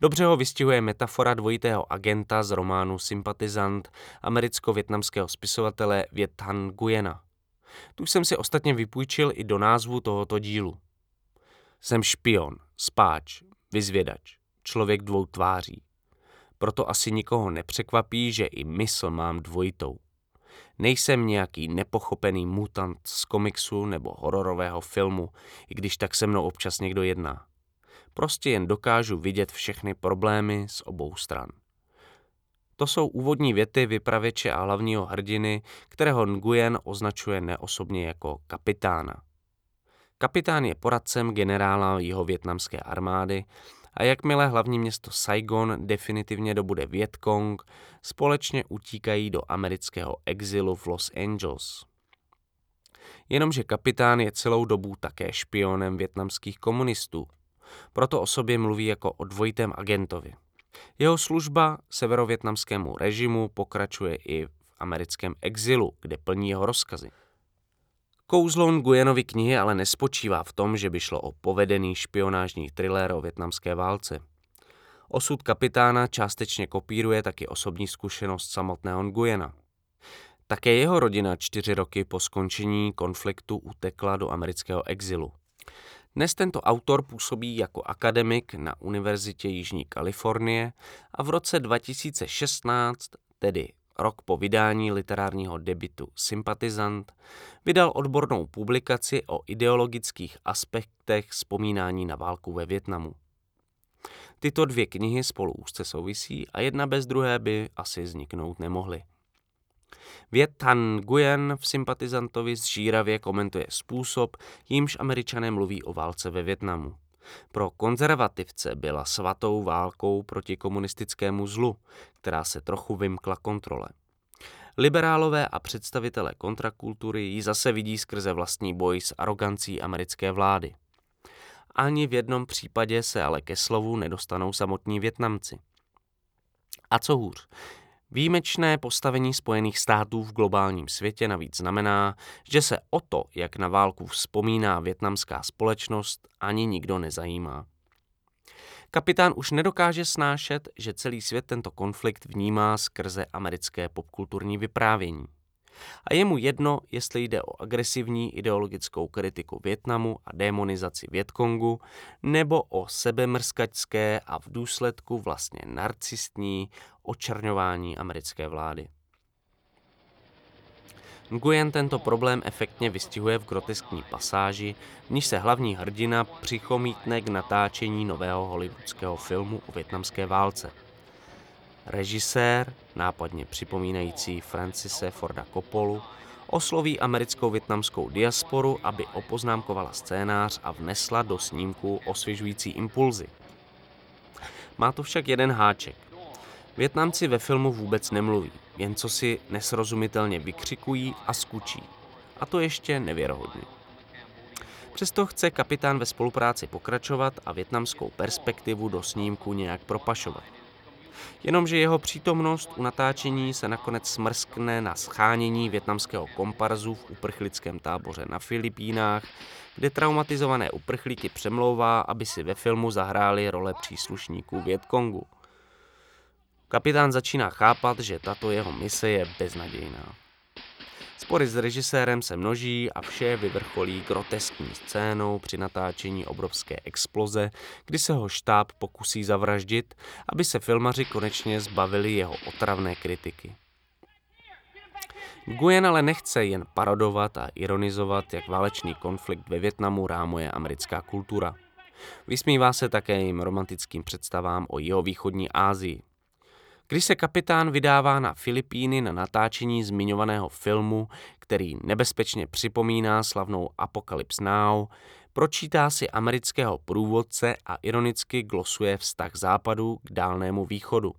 Dobře ho vystihuje metafora dvojitého agenta z románu Sympatizant americko-větnamského spisovatele Viet Thanh Nguyena. Tu jsem si ostatně vypůjčil i do názvu tohoto dílu. Jsem špion, spáč, vyzvědač člověk dvou tváří. Proto asi nikoho nepřekvapí, že i mysl mám dvojitou. Nejsem nějaký nepochopený mutant z komiksu nebo hororového filmu, i když tak se mnou občas někdo jedná. Prostě jen dokážu vidět všechny problémy z obou stran. To jsou úvodní věty vypravěče a hlavního hrdiny, kterého Nguyen označuje neosobně jako kapitána. Kapitán je poradcem generála jeho větnamské armády a jakmile hlavní město Saigon definitivně dobude Vietkong, společně utíkají do amerického exilu v Los Angeles. Jenomže kapitán je celou dobu také špionem větnamských komunistů, proto o sobě mluví jako o dvojitém agentovi. Jeho služba severovětnamskému režimu pokračuje i v americkém exilu, kde plní jeho rozkazy. Kouzlo Nguyenovy knihy ale nespočívá v tom, že by šlo o povedený špionážní thriller o větnamské válce. Osud kapitána částečně kopíruje taky osobní zkušenost samotného Nguyena. Také jeho rodina čtyři roky po skončení konfliktu utekla do amerického exilu. Dnes tento autor působí jako akademik na Univerzitě Jižní Kalifornie a v roce 2016, tedy rok po vydání literárního debitu Sympatizant, vydal odbornou publikaci o ideologických aspektech vzpomínání na válku ve Větnamu. Tyto dvě knihy spolu úzce souvisí a jedna bez druhé by asi vzniknout nemohly. Viet Thanh Nguyen v sympatizantovi zžíravě komentuje způsob, jímž američané mluví o válce ve Větnamu. Pro konzervativce byla svatou válkou proti komunistickému zlu, která se trochu vymkla kontrole. Liberálové a představitelé kontrakultury ji zase vidí skrze vlastní boj s arogancí americké vlády. Ani v jednom případě se ale ke slovu nedostanou samotní Větnamci. A co hůř, Výjimečné postavení Spojených států v globálním světě navíc znamená, že se o to, jak na válku vzpomíná větnamská společnost, ani nikdo nezajímá. Kapitán už nedokáže snášet, že celý svět tento konflikt vnímá skrze americké popkulturní vyprávění. A je mu jedno, jestli jde o agresivní ideologickou kritiku Větnamu a demonizaci Větkongu, nebo o sebemrskačské a v důsledku vlastně narcistní očerňování americké vlády. Nguyen tento problém efektně vystihuje v groteskní pasáži, v níž se hlavní hrdina přichomítne k natáčení nového hollywoodského filmu o větnamské válce. Režisér, nápadně připomínající Francise Forda Coppolu, osloví americkou větnamskou diasporu, aby opoznámkovala scénář a vnesla do snímku osvěžující impulzy. Má to však jeden háček. Větnamci ve filmu vůbec nemluví, jen co si nesrozumitelně vykřikují a skučí. A to ještě nevěrohodně. Přesto chce kapitán ve spolupráci pokračovat a větnamskou perspektivu do snímku nějak propašovat. Jenomže jeho přítomnost u natáčení se nakonec smrskne na schánění větnamského komparzu v uprchlickém táboře na Filipínách, kde traumatizované uprchlíky přemlouvá, aby si ve filmu zahráli role příslušníků Větkongu. Kapitán začíná chápat, že tato jeho mise je beznadějná. Spory s režisérem se množí a vše vyvrcholí groteskní scénou při natáčení obrovské exploze, kdy se ho štáb pokusí zavraždit, aby se filmaři konečně zbavili jeho otravné kritiky. Nguyen ale nechce jen parodovat a ironizovat, jak válečný konflikt ve Větnamu rámuje americká kultura. Vysmívá se také jim romantickým představám o jeho východní Ázii, když se kapitán vydává na Filipíny na natáčení zmiňovaného filmu, který nebezpečně připomíná slavnou Apocalypse Now, pročítá si amerického průvodce a ironicky glosuje vztah západu k dálnému východu.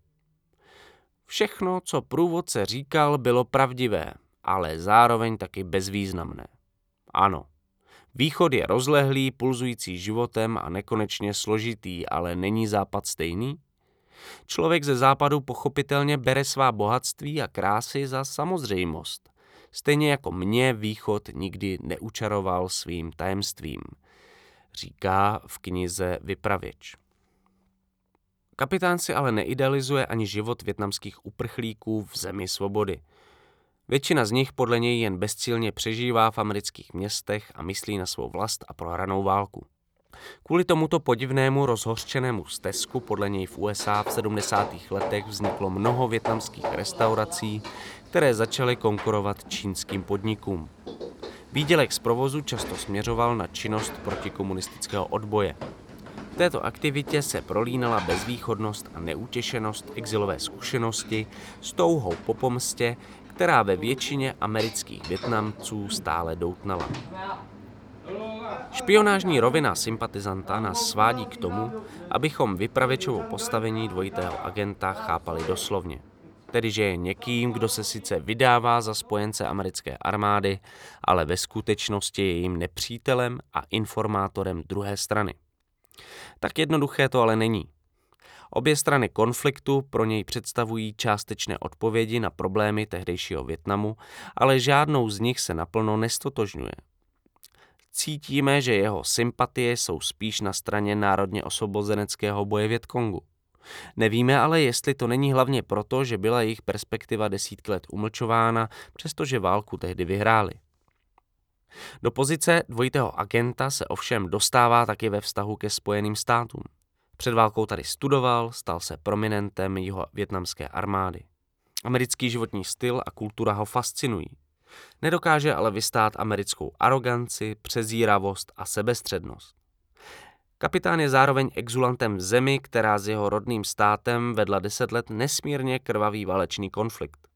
Všechno, co průvodce říkal, bylo pravdivé, ale zároveň taky bezvýznamné. Ano, východ je rozlehlý, pulzující životem a nekonečně složitý, ale není západ stejný? Člověk ze západu pochopitelně bere svá bohatství a krásy za samozřejmost. Stejně jako mě východ nikdy neučaroval svým tajemstvím, říká v knize Vypravěč. Kapitán si ale neidealizuje ani život větnamských uprchlíků v zemi svobody. Většina z nich podle něj jen bezcílně přežívá v amerických městech a myslí na svou vlast a prohranou válku. Kvůli tomuto podivnému rozhořčenému stezku podle něj v USA v 70. letech vzniklo mnoho větnamských restaurací, které začaly konkurovat čínským podnikům. Výdělek z provozu často směřoval na činnost protikomunistického odboje. V této aktivitě se prolínala bezvýchodnost a neutěšenost exilové zkušenosti s touhou po pomstě, která ve většině amerických Větnamců stále doutnala. Špionážní rovina sympatizanta nás svádí k tomu, abychom vypravěčovo postavení dvojitého agenta chápali doslovně. Tedy, že je někým, kdo se sice vydává za spojence americké armády, ale ve skutečnosti je jim nepřítelem a informátorem druhé strany. Tak jednoduché to ale není. Obě strany konfliktu pro něj představují částečné odpovědi na problémy tehdejšího Větnamu, ale žádnou z nich se naplno nestotožňuje. Cítíme, že jeho sympatie jsou spíš na straně národně osvobozeneckého boje Větkongu. Nevíme ale, jestli to není hlavně proto, že byla jejich perspektiva desítky let umlčována, přestože válku tehdy vyhráli. Do pozice dvojitého agenta se ovšem dostává taky ve vztahu ke Spojeným státům. Před válkou tady studoval, stal se prominentem jeho větnamské armády. Americký životní styl a kultura ho fascinují. Nedokáže ale vystát americkou aroganci, přezíravost a sebestřednost. Kapitán je zároveň exulantem v zemi, která s jeho rodným státem vedla deset let nesmírně krvavý válečný konflikt.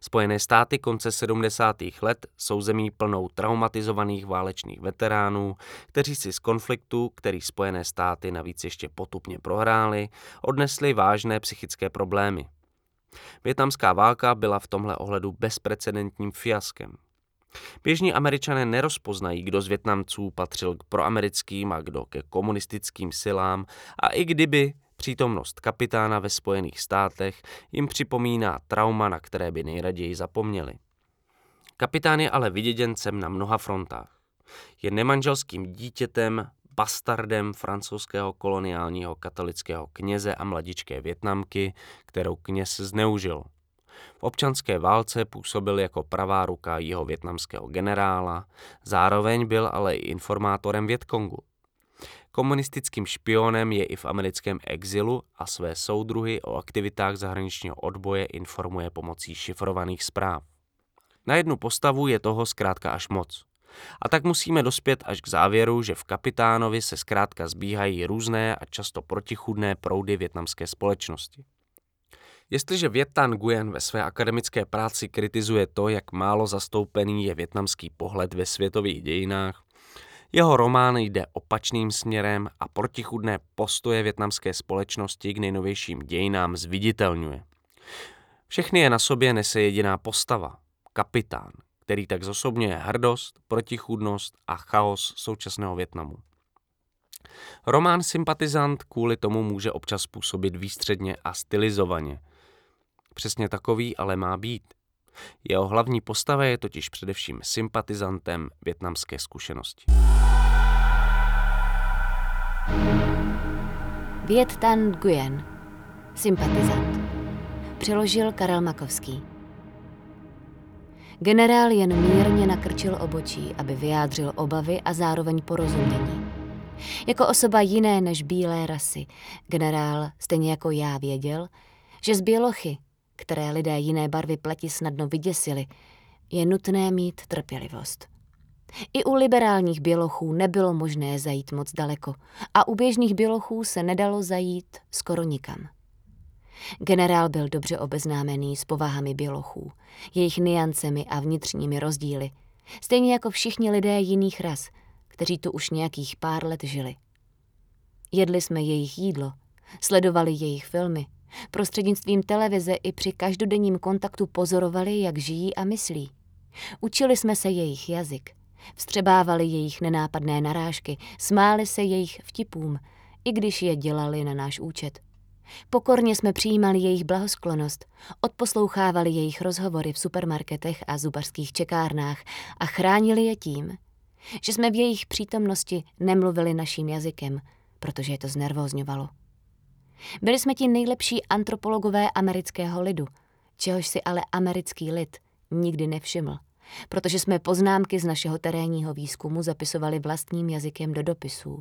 Spojené státy konce 70. let jsou zemí plnou traumatizovaných válečných veteránů, kteří si z konfliktu, který Spojené státy navíc ještě potupně prohráli, odnesli vážné psychické problémy. Větnamská válka byla v tomhle ohledu bezprecedentním fiaskem. Běžní američané nerozpoznají, kdo z Větnamců patřil k proamerickým a kdo ke komunistickým silám a i kdyby přítomnost kapitána ve Spojených státech jim připomíná trauma, na které by nejraději zapomněli. Kapitán je ale vyděděncem na mnoha frontách. Je nemanželským dítětem, bastardem francouzského koloniálního katolického kněze a mladičké Větnamky, kterou kněz zneužil. V občanské válce působil jako pravá ruka jeho větnamského generála, zároveň byl ale i informátorem Větkongu. Komunistickým špionem je i v americkém exilu a své soudruhy o aktivitách zahraničního odboje informuje pomocí šifrovaných zpráv. Na jednu postavu je toho zkrátka až moc. A tak musíme dospět až k závěru, že v kapitánovi se zkrátka zbíhají různé a často protichudné proudy větnamské společnosti. Jestliže Větan Nguyen ve své akademické práci kritizuje to, jak málo zastoupený je větnamský pohled ve světových dějinách, jeho román jde opačným směrem a protichudné postoje větnamské společnosti k nejnovějším dějinám zviditelňuje. Všechny je na sobě nese jediná postava, kapitán, který tak zosobňuje hrdost, protichudnost a chaos současného Větnamu. Román Sympatizant kvůli tomu může občas působit výstředně a stylizovaně – Přesně takový ale má být. Jeho hlavní postava je totiž především sympatizantem větnamské zkušenosti. Viet Tan Nguyen, sympatizant. Přeložil Karel Makovský. Generál jen mírně nakrčil obočí, aby vyjádřil obavy a zároveň porozumění. Jako osoba jiné než bílé rasy, generál, stejně jako já, věděl, že z bělochy které lidé jiné barvy pleti snadno vyděsili, je nutné mít trpělivost. I u liberálních bělochů nebylo možné zajít moc daleko a u běžných bělochů se nedalo zajít skoro nikam. Generál byl dobře obeznámený s povahami bělochů, jejich niancemi a vnitřními rozdíly, stejně jako všichni lidé jiných ras, kteří tu už nějakých pár let žili. Jedli jsme jejich jídlo, sledovali jejich filmy, Prostřednictvím televize i při každodenním kontaktu pozorovali, jak žijí a myslí. Učili jsme se jejich jazyk. Vstřebávali jejich nenápadné narážky, smáli se jejich vtipům, i když je dělali na náš účet. Pokorně jsme přijímali jejich blahosklonost, odposlouchávali jejich rozhovory v supermarketech a zubařských čekárnách a chránili je tím, že jsme v jejich přítomnosti nemluvili naším jazykem, protože je to znervózňovalo. Byli jsme ti nejlepší antropologové amerického lidu, čehož si ale americký lid nikdy nevšiml, protože jsme poznámky z našeho terénního výzkumu zapisovali vlastním jazykem do dopisů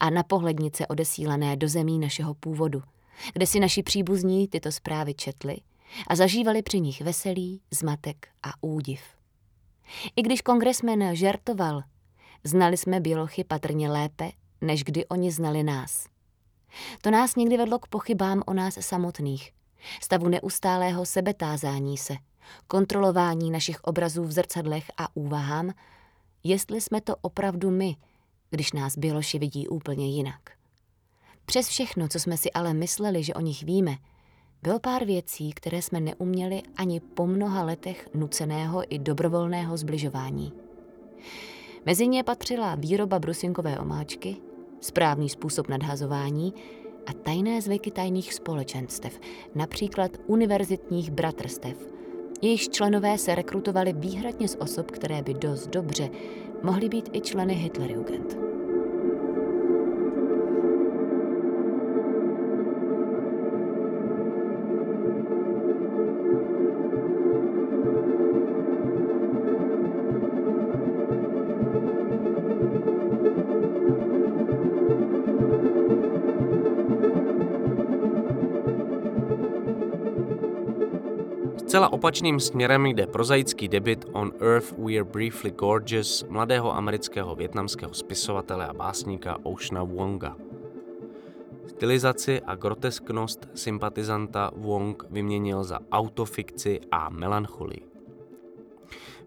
a na pohlednice odesílané do zemí našeho původu, kde si naši příbuzní tyto zprávy četli a zažívali při nich veselý, zmatek a údiv. I když kongresmen žertoval, znali jsme bělochy patrně lépe, než kdy oni znali nás. To nás někdy vedlo k pochybám o nás samotných, stavu neustálého sebetázání se, kontrolování našich obrazů v zrcadlech a úvahám, jestli jsme to opravdu my, když nás Běloši vidí úplně jinak. Přes všechno, co jsme si ale mysleli, že o nich víme, bylo pár věcí, které jsme neuměli ani po mnoha letech nuceného i dobrovolného zbližování. Mezi ně patřila výroba brusinkové omáčky, správný způsob nadhazování a tajné zvyky tajných společenstev, například univerzitních bratrstev. Jejichž členové se rekrutovali výhradně z osob, které by dost dobře mohly být i členy Hitlerjugend. Zcela opačným směrem jde prozaický debit On Earth We're Briefly Gorgeous mladého amerického větnamského spisovatele a básníka Oceana Wonga. Stylizaci a grotesknost sympatizanta Wong vyměnil za autofikci a melancholii.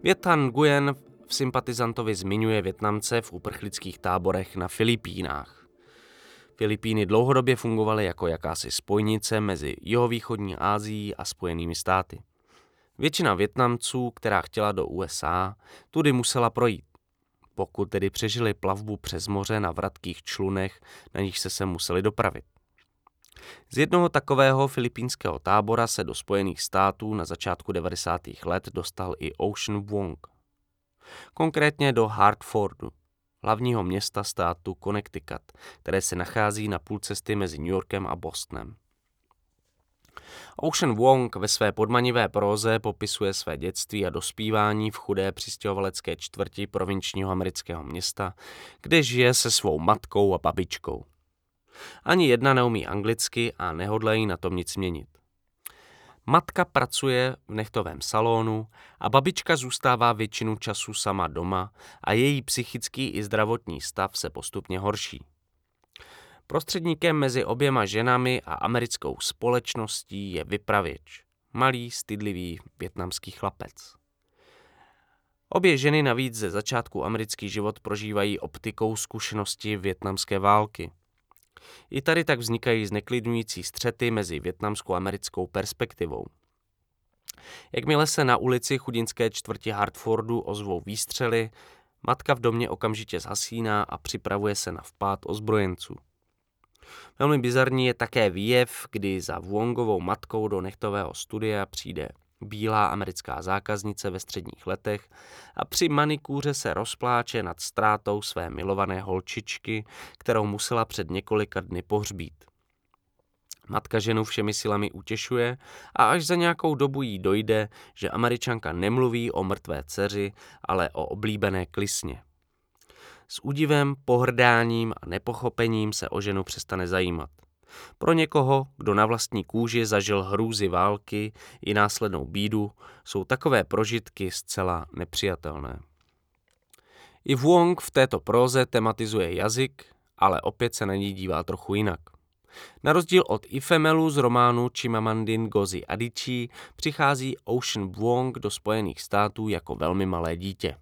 Větan Nguyen v sympatizantovi zmiňuje Větnamce v uprchlických táborech na Filipínách. Filipíny dlouhodobě fungovaly jako jakási spojnice mezi jihovýchodní Ázií a Spojenými státy. Většina Větnamců, která chtěla do USA, tudy musela projít. Pokud tedy přežili plavbu přes moře na vratkých člunech, na nich se se museli dopravit. Z jednoho takového filipínského tábora se do Spojených států na začátku 90. let dostal i Ocean Wong. Konkrétně do Hartfordu, hlavního města státu Connecticut, které se nachází na půl cesty mezi New Yorkem a Bostonem. Ocean Wong ve své podmanivé próze popisuje své dětství a dospívání v chudé přistěhovalecké čtvrti provinčního amerického města, kde žije se svou matkou a babičkou. Ani jedna neumí anglicky a nehodlají na tom nic měnit. Matka pracuje v nechtovém salonu a babička zůstává většinu času sama doma a její psychický i zdravotní stav se postupně horší. Prostředníkem mezi oběma ženami a americkou společností je vypravěč, malý, stydlivý větnamský chlapec. Obě ženy navíc ze začátku americký život prožívají optikou zkušenosti větnamské války. I tady tak vznikají zneklidňující střety mezi větnamskou a americkou perspektivou. Jakmile se na ulici chudinské čtvrti Hartfordu ozvou výstřely, matka v domě okamžitě zhasíná a připravuje se na vpád ozbrojenců. Velmi bizarní je také výjev, kdy za Wongovou matkou do nechtového studia přijde bílá americká zákaznice ve středních letech a při manikůře se rozpláče nad ztrátou své milované holčičky, kterou musela před několika dny pohřbít. Matka ženu všemi silami utěšuje a až za nějakou dobu jí dojde, že američanka nemluví o mrtvé dceři, ale o oblíbené klisně. S údivem, pohrdáním a nepochopením se o ženu přestane zajímat. Pro někoho, kdo na vlastní kůži zažil hrůzy války i následnou bídu, jsou takové prožitky zcela nepřijatelné. I Wong v této próze tematizuje jazyk, ale opět se na ní dívá trochu jinak. Na rozdíl od Ifemelu z románu Chimamandin Gozi Adichie přichází Ocean Wong do Spojených států jako velmi malé dítě.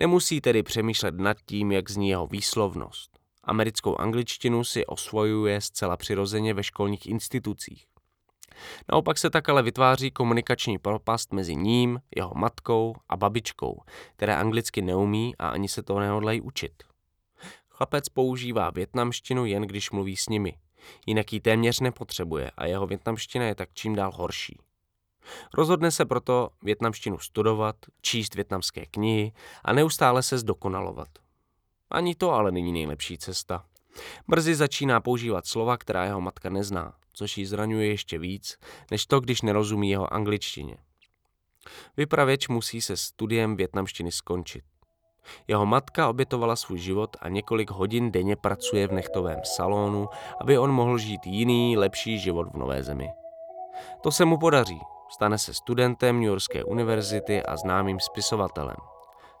Nemusí tedy přemýšlet nad tím, jak zní jeho výslovnost. Americkou angličtinu si osvojuje zcela přirozeně ve školních institucích. Naopak se tak ale vytváří komunikační propast mezi ním, jeho matkou a babičkou, které anglicky neumí a ani se to nehodlají učit. Chlapec používá větnamštinu jen když mluví s nimi. Jinak ji téměř nepotřebuje a jeho větnamština je tak čím dál horší. Rozhodne se proto větnamštinu studovat, číst větnamské knihy a neustále se zdokonalovat. Ani to ale není nejlepší cesta. Brzy začíná používat slova, která jeho matka nezná, což ji zraňuje ještě víc, než to, když nerozumí jeho angličtině. Vypravěč musí se studiem větnamštiny skončit. Jeho matka obětovala svůj život a několik hodin denně pracuje v nechtovém salonu, aby on mohl žít jiný, lepší život v nové zemi. To se mu podaří, Stane se studentem New Yorkské univerzity a známým spisovatelem.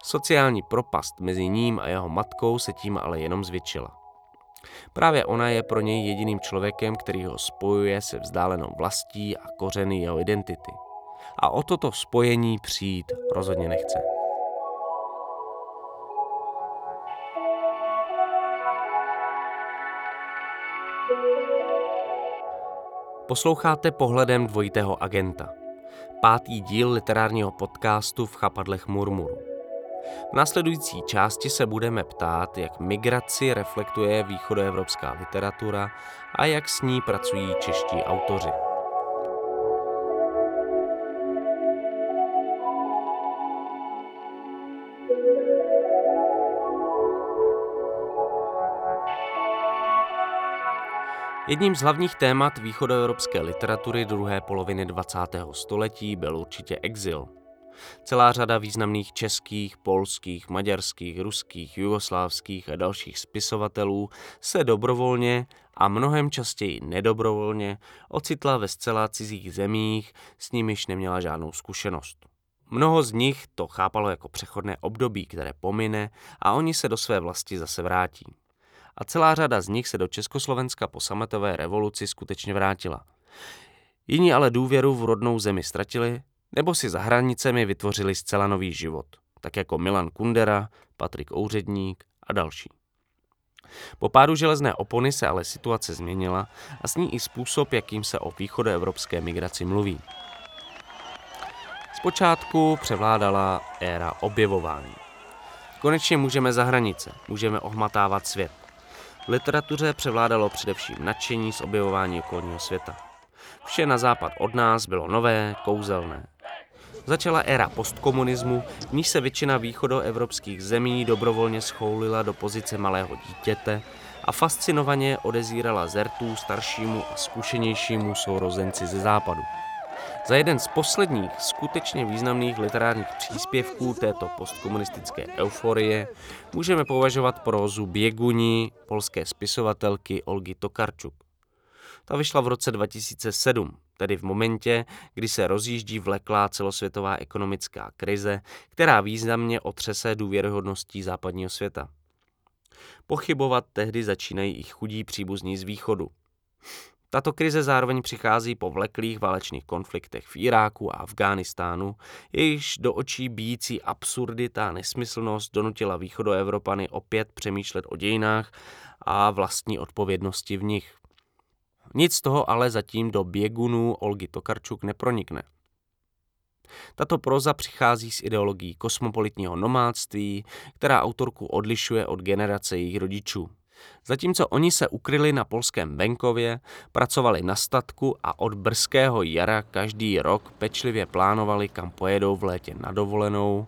Sociální propast mezi ním a jeho matkou se tím ale jenom zvětšila. Právě ona je pro něj jediným člověkem, který ho spojuje se vzdálenou vlastí a kořeny jeho identity. A o toto spojení přijít rozhodně nechce. Posloucháte pohledem dvojitého agenta. Pátý díl literárního podcastu v chapadlech Murmuru. V následující části se budeme ptát, jak migraci reflektuje východoevropská literatura a jak s ní pracují čeští autoři. Jedním z hlavních témat východoevropské literatury druhé poloviny 20. století byl určitě exil. Celá řada významných českých, polských, maďarských, ruských, jugoslávských a dalších spisovatelů se dobrovolně a mnohem častěji nedobrovolně ocitla ve zcela cizích zemích, s nimiž neměla žádnou zkušenost. Mnoho z nich to chápalo jako přechodné období, které pomine a oni se do své vlasti zase vrátí a celá řada z nich se do Československa po sametové revoluci skutečně vrátila. Jiní ale důvěru v rodnou zemi ztratili, nebo si za hranicemi vytvořili zcela nový život, tak jako Milan Kundera, Patrik Ouředník a další. Po pádu železné opony se ale situace změnila a s ní i způsob, jakým se o východoevropské migraci mluví. Zpočátku převládala éra objevování. Konečně můžeme za hranice, můžeme ohmatávat svět. Literatuře převládalo především nadšení z objevování okolního světa. Vše na západ od nás bylo nové, kouzelné. Začala éra postkomunismu, v níž se většina východoevropských zemí dobrovolně schoulila do pozice malého dítěte a fascinovaně odezírala zertů staršímu a zkušenějšímu sourozenci ze západu. Za jeden z posledních skutečně významných literárních příspěvků této postkomunistické euforie můžeme považovat prózu Běguni polské spisovatelky Olgy Tokarčuk. Ta vyšla v roce 2007, tedy v momentě, kdy se rozjíždí vleklá celosvětová ekonomická krize, která významně otřese důvěryhodností západního světa. Pochybovat tehdy začínají i chudí příbuzní z východu. Tato krize zároveň přichází po vleklých válečných konfliktech v Iráku a Afghánistánu, jejichž do očí bíjící absurdita a nesmyslnost donutila východoevropany opět přemýšlet o dějinách a vlastní odpovědnosti v nich. Nic z toho ale zatím do běgunů Olgy Tokarčuk nepronikne. Tato proza přichází s ideologií kosmopolitního nomádství, která autorku odlišuje od generace jejich rodičů. Zatímco oni se ukryli na polském venkově, pracovali na statku a od brzkého jara každý rok pečlivě plánovali, kam pojedou v létě na dovolenou,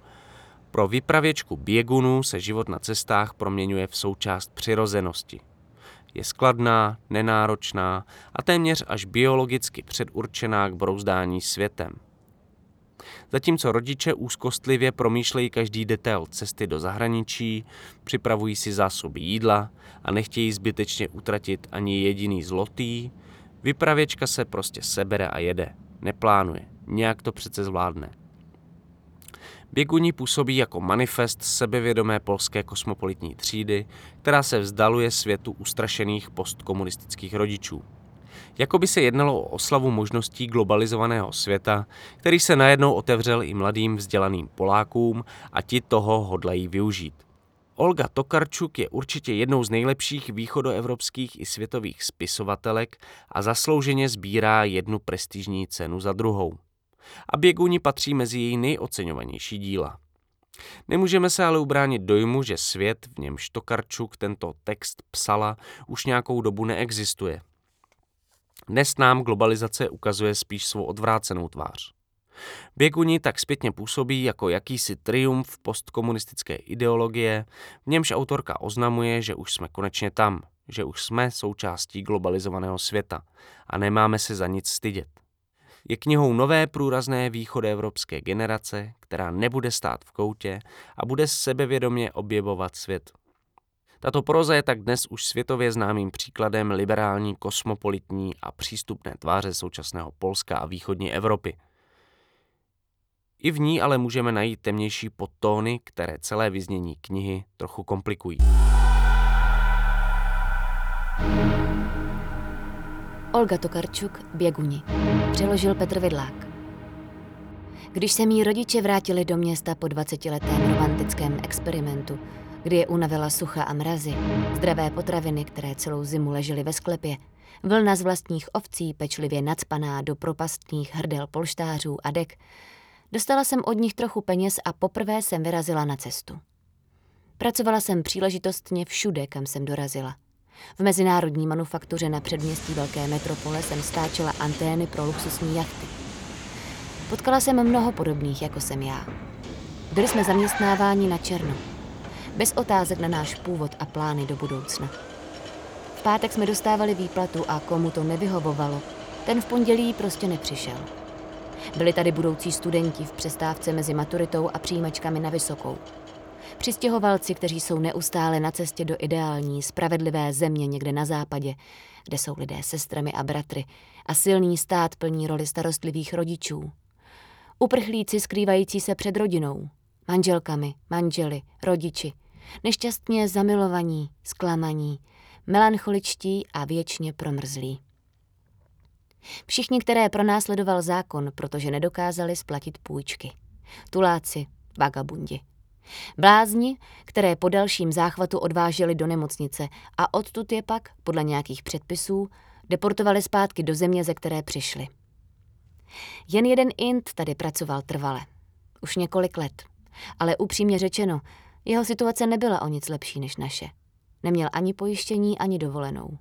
pro vypravěčku běgunů se život na cestách proměňuje v součást přirozenosti. Je skladná, nenáročná a téměř až biologicky předurčená k brouzdání světem – Zatímco rodiče úzkostlivě promýšlejí každý detail cesty do zahraničí, připravují si zásoby jídla a nechtějí zbytečně utratit ani jediný zlotý, vypravěčka se prostě sebere a jede. Neplánuje, nějak to přece zvládne. Běguní působí jako manifest sebevědomé polské kosmopolitní třídy, která se vzdaluje světu ustrašených postkomunistických rodičů. Jako by se jednalo o oslavu možností globalizovaného světa, který se najednou otevřel i mladým vzdělaným Polákům a ti toho hodlají využít. Olga Tokarčuk je určitě jednou z nejlepších východoevropských i světových spisovatelek a zaslouženě sbírá jednu prestižní cenu za druhou. A Běguni patří mezi její nejoceňovanější díla. Nemůžeme se ale ubránit dojmu, že svět, v němž Tokarčuk tento text psala, už nějakou dobu neexistuje. Dnes nám globalizace ukazuje spíš svou odvrácenou tvář. Běguni tak zpětně působí jako jakýsi triumf postkomunistické ideologie, v němž autorka oznamuje, že už jsme konečně tam, že už jsme součástí globalizovaného světa a nemáme se za nic stydět. Je knihou nové průrazné východoevropské generace, která nebude stát v koutě a bude sebevědomě objevovat svět. Tato proza je tak dnes už světově známým příkladem liberální, kosmopolitní a přístupné tváře současného Polska a východní Evropy. I v ní ale můžeme najít temnější podtóny, které celé vyznění knihy trochu komplikují. Olga Tokarčuk, Běguni. Přeložil Petr Vidlák. Když se mý rodiče vrátili do města po 20-letém romantickém experimentu, kdy je unavila sucha a mrazy, zdravé potraviny, které celou zimu ležely ve sklepě, Vlna z vlastních ovcí, pečlivě nadspaná do propastných hrdel polštářů a dek. Dostala jsem od nich trochu peněz a poprvé jsem vyrazila na cestu. Pracovala jsem příležitostně všude, kam jsem dorazila. V mezinárodní manufaktuře na předměstí velké metropole jsem stáčela antény pro luxusní jachty. Potkala jsem mnoho podobných, jako jsem já. Byli jsme zaměstnáváni na černo. Bez otázek na náš původ a plány do budoucna. V pátek jsme dostávali výplatu a komu to nevyhovovalo, ten v pondělí prostě nepřišel. Byli tady budoucí studenti v přestávce mezi maturitou a přijímačkami na vysokou. Přistěhovalci, kteří jsou neustále na cestě do ideální, spravedlivé země někde na západě, kde jsou lidé sestrami a bratry a silný stát plní roli starostlivých rodičů. Uprchlíci skrývající se před rodinou, manželkami, manželi, rodiči, nešťastně zamilovaní, zklamaní, melancholičtí a věčně promrzlí. Všichni, které pronásledoval zákon, protože nedokázali splatit půjčky. Tuláci, vagabundi. Blázni, které po dalším záchvatu odváželi do nemocnice a odtud je pak, podle nějakých předpisů, deportovali zpátky do země, ze které přišli. Jen jeden Int tady pracoval trvale. Už několik let. Ale upřímně řečeno, jeho situace nebyla o nic lepší než naše. Neměl ani pojištění, ani dovolenou.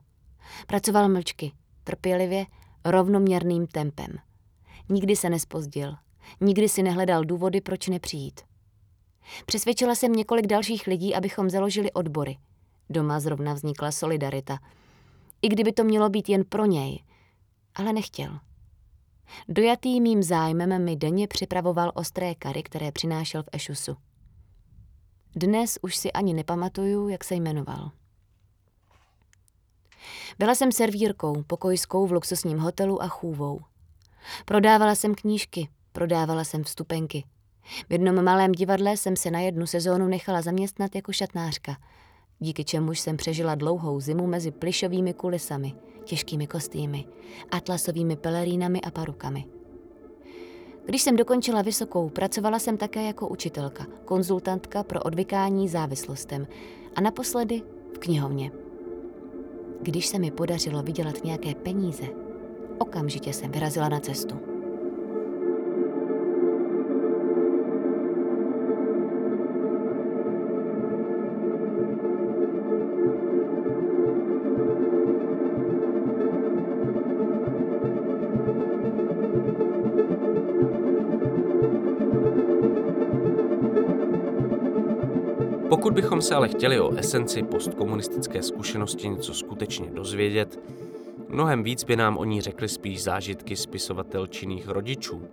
Pracoval mlčky, trpělivě, rovnoměrným tempem. Nikdy se nespozdil. Nikdy si nehledal důvody, proč nepřijít. Přesvědčila jsem několik dalších lidí, abychom založili odbory. Doma zrovna vznikla solidarita. I kdyby to mělo být jen pro něj. Ale nechtěl. Dojatý mým zájmem mi denně připravoval ostré kary, které přinášel v Ešusu. Dnes už si ani nepamatuju, jak se jmenoval. Byla jsem servírkou, pokojskou v luxusním hotelu a chůvou. Prodávala jsem knížky, prodávala jsem vstupenky. V jednom malém divadle jsem se na jednu sezónu nechala zaměstnat jako šatnářka, díky čemuž jsem přežila dlouhou zimu mezi plišovými kulisami, těžkými kostýmy, atlasovými pelerínami a parukami. Když jsem dokončila vysokou, pracovala jsem také jako učitelka, konzultantka pro odvykání závislostem a naposledy v knihovně. Když se mi podařilo vydělat nějaké peníze, okamžitě jsem vyrazila na cestu. Pokud bychom se ale chtěli o esenci postkomunistické zkušenosti něco skutečně dozvědět, mnohem víc by nám o ní řekly spíš zážitky spisovatelčinných rodičů.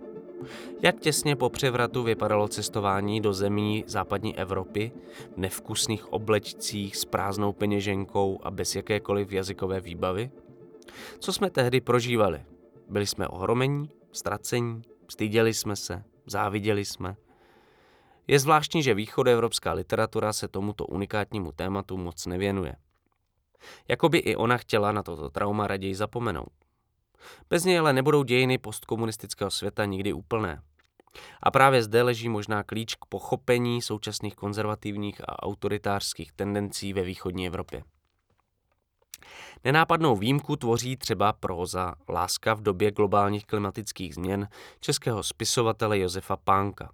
Jak těsně po převratu vypadalo cestování do zemí západní Evropy v nevkusných oblečcích s prázdnou peněženkou a bez jakékoliv jazykové výbavy? Co jsme tehdy prožívali? Byli jsme ohromení, ztracení, styděli jsme se, záviděli jsme – je zvláštní, že východoevropská literatura se tomuto unikátnímu tématu moc nevěnuje. Jakoby i ona chtěla na toto trauma raději zapomenout. Bez něj ale nebudou dějiny postkomunistického světa nikdy úplné. A právě zde leží možná klíč k pochopení současných konzervativních a autoritářských tendencí ve východní Evropě. Nenápadnou výjimku tvoří třeba próza Láska v době globálních klimatických změn českého spisovatele Josefa Pánka.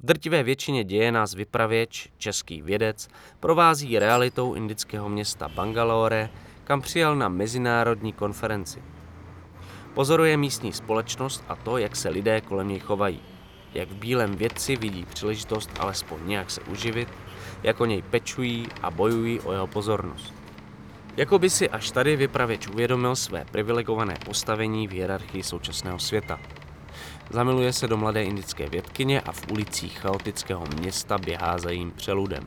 V drtivé většině děje nás vypravěč, český vědec, provází realitou indického města Bangalore, kam přijel na mezinárodní konferenci. Pozoruje místní společnost a to, jak se lidé kolem něj chovají. Jak v bílém vědci vidí příležitost alespoň nějak se uživit, jak o něj pečují a bojují o jeho pozornost. Jako by si až tady vypravěč uvědomil své privilegované postavení v hierarchii současného světa. Zamiluje se do mladé indické vědkyně a v ulicích chaotického města běhá za jím přeludem.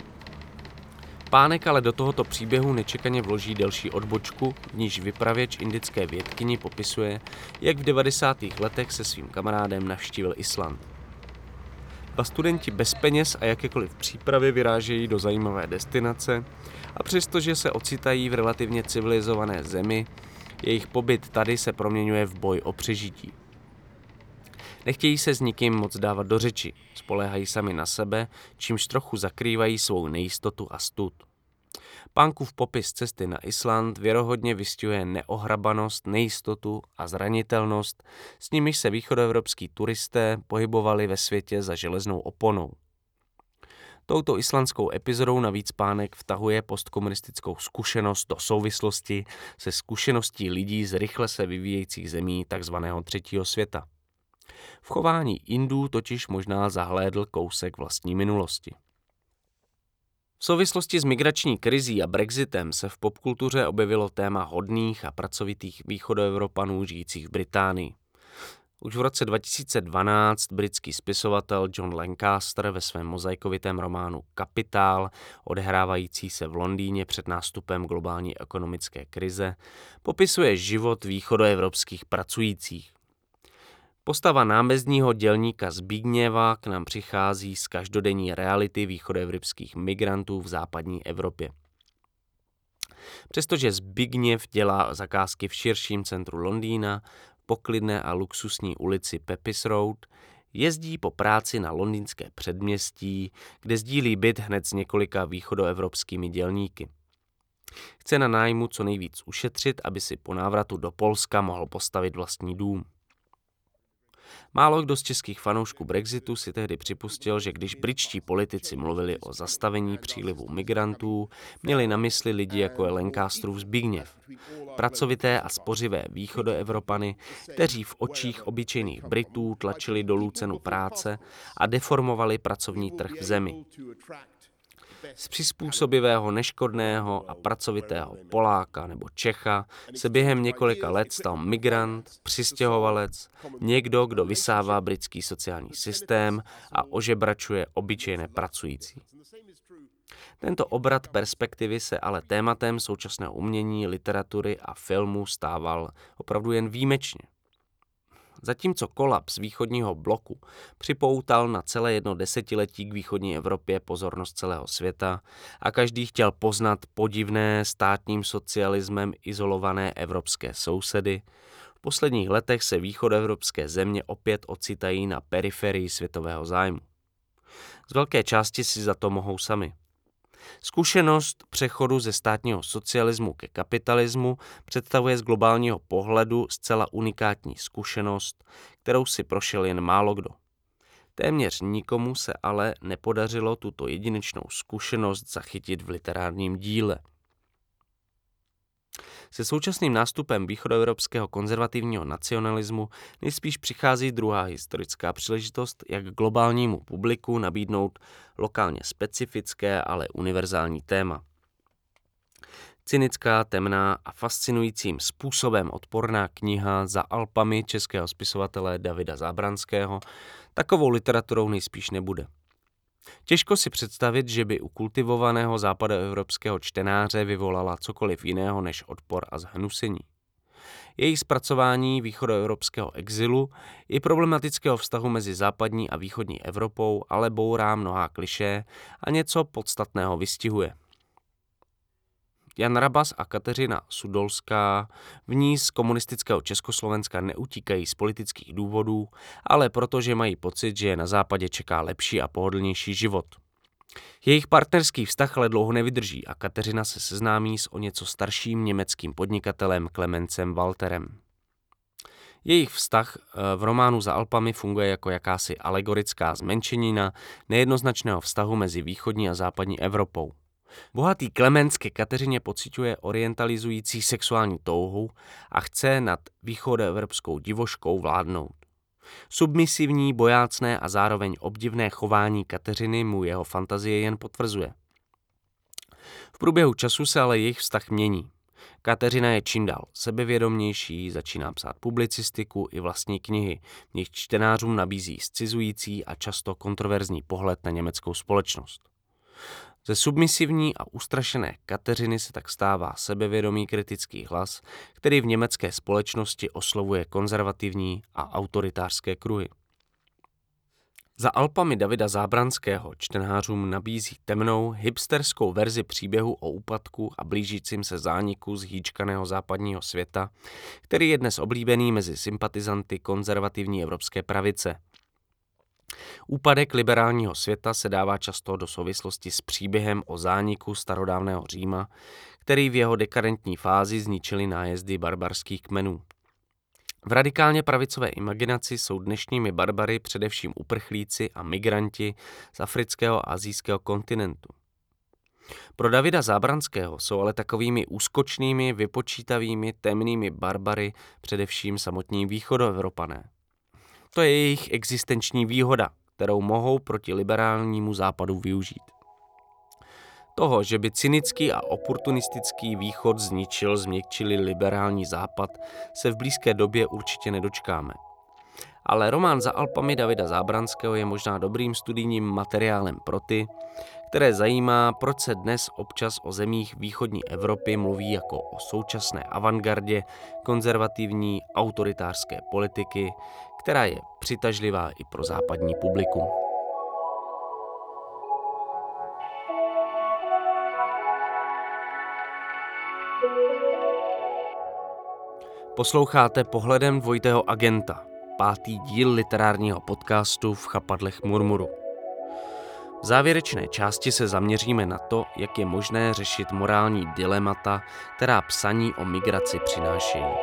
Pánek ale do tohoto příběhu nečekaně vloží delší odbočku, v níž vypravěč indické vědkyni popisuje, jak v 90. letech se svým kamarádem navštívil Island. Dva studenti bez peněz a jakékoliv přípravy vyrážejí do zajímavé destinace a přestože se ocitají v relativně civilizované zemi, jejich pobyt tady se proměňuje v boj o přežití. Nechtějí se s nikým moc dávat do řeči, spoléhají sami na sebe, čímž trochu zakrývají svou nejistotu a stud. Pánkův popis cesty na Island věrohodně vystihuje neohrabanost, nejistotu a zranitelnost, s nimiž se východoevropský turisté pohybovali ve světě za železnou oponou. Touto islandskou epizodou navíc pánek vtahuje postkomunistickou zkušenost do souvislosti se zkušeností lidí z rychle se vyvíjejících zemí tzv. třetího světa. V chování Indů totiž možná zahlédl kousek vlastní minulosti. V souvislosti s migrační krizí a Brexitem se v popkultuře objevilo téma hodných a pracovitých východoevropanů žijících v Británii. Už v roce 2012 britský spisovatel John Lancaster ve svém mozaikovitém románu Kapitál, odehrávající se v Londýně před nástupem globální ekonomické krize, popisuje život východoevropských pracujících. Postava námezdního dělníka Zbigněva k nám přichází z každodenní reality východoevropských migrantů v západní Evropě. Přestože Zbigněv dělá zakázky v širším centru Londýna, poklidné a luxusní ulici Pepys Road, jezdí po práci na londýnské předměstí, kde sdílí byt hned s několika východoevropskými dělníky. Chce na nájmu co nejvíc ušetřit, aby si po návratu do Polska mohl postavit vlastní dům. Málo kdo z českých fanoušků Brexitu si tehdy připustil, že když britští politici mluvili o zastavení přílivu migrantů, měli na mysli lidi jako je Lancasterův Zbigněv. Pracovité a spořivé východoevropany, kteří v očích obyčejných Britů tlačili dolů cenu práce a deformovali pracovní trh v zemi. Z přizpůsobivého, neškodného a pracovitého Poláka nebo Čecha se během několika let stal migrant, přistěhovalec, někdo, kdo vysává britský sociální systém a ožebračuje obyčejné pracující. Tento obrat perspektivy se ale tématem současného umění, literatury a filmu stával opravdu jen výjimečně. Zatímco kolaps východního bloku připoutal na celé jedno desetiletí k východní Evropě pozornost celého světa a každý chtěl poznat podivné státním socialismem izolované evropské sousedy, v posledních letech se východoevropské země opět ocitají na periferii světového zájmu. Z velké části si za to mohou sami. Zkušenost přechodu ze státního socialismu ke kapitalismu představuje z globálního pohledu zcela unikátní zkušenost, kterou si prošel jen málo kdo. Téměř nikomu se ale nepodařilo tuto jedinečnou zkušenost zachytit v literárním díle – se současným nástupem východoevropského konzervativního nacionalismu nejspíš přichází druhá historická příležitost, jak globálnímu publiku nabídnout lokálně specifické, ale univerzální téma. Cynická, temná a fascinujícím způsobem odporná kniha za Alpami českého spisovatele Davida Zábranského takovou literaturou nejspíš nebude. Těžko si představit, že by u kultivovaného západoevropského čtenáře vyvolala cokoliv jiného než odpor a zhnusení. Její zpracování východoevropského exilu i problematického vztahu mezi západní a východní Evropou ale bourá mnohá kliše a něco podstatného vystihuje. Jan Rabas a Kateřina Sudolská v ní z komunistického Československa neutíkají z politických důvodů, ale protože mají pocit, že je na západě čeká lepší a pohodlnější život. Jejich partnerský vztah ale dlouho nevydrží a Kateřina se seznámí s o něco starším německým podnikatelem Klemencem Walterem. Jejich vztah eh, v románu za Alpami funguje jako jakási alegorická zmenšenina nejednoznačného vztahu mezi východní a západní Evropou. Bohatý Klemens ke Kateřině pociťuje orientalizující sexuální touhu a chce nad východoevropskou divoškou vládnout. Submisivní, bojácné a zároveň obdivné chování Kateřiny mu jeho fantazie jen potvrzuje. V průběhu času se ale jejich vztah mění. Kateřina je čím dál sebevědomější, začíná psát publicistiku i vlastní knihy, v nich čtenářům nabízí scizující a často kontroverzní pohled na německou společnost. Ze submisivní a ustrašené Kateřiny se tak stává sebevědomý kritický hlas, který v německé společnosti oslovuje konzervativní a autoritářské kruhy. Za Alpami Davida Zábranského čtenářům nabízí temnou, hipsterskou verzi příběhu o úpadku a blížícím se zániku zhýčkaného západního světa, který je dnes oblíbený mezi sympatizanty konzervativní evropské pravice – Úpadek liberálního světa se dává často do souvislosti s příběhem o zániku starodávného Říma, který v jeho dekadentní fázi zničili nájezdy barbarských kmenů. V radikálně pravicové imaginaci jsou dnešními barbary především uprchlíci a migranti z afrického a azijského kontinentu. Pro Davida Zábranského jsou ale takovými úskočnými, vypočítavými, temnými barbary především samotní východoevropané. To je jejich existenční výhoda, kterou mohou proti liberálnímu západu využít. Toho, že by cynický a oportunistický východ zničil, změkčili liberální západ, se v blízké době určitě nedočkáme. Ale román za Alpami Davida Zábranského je možná dobrým studijním materiálem pro ty, které zajímá, proč se dnes občas o zemích východní Evropy mluví jako o současné avantgardě konzervativní autoritářské politiky, která je přitažlivá i pro západní publikum. Posloucháte pohledem dvojitého agenta, pátý díl literárního podcastu v chapadlech Murmuru. V závěrečné části se zaměříme na to, jak je možné řešit morální dilemata, která psaní o migraci přinášejí.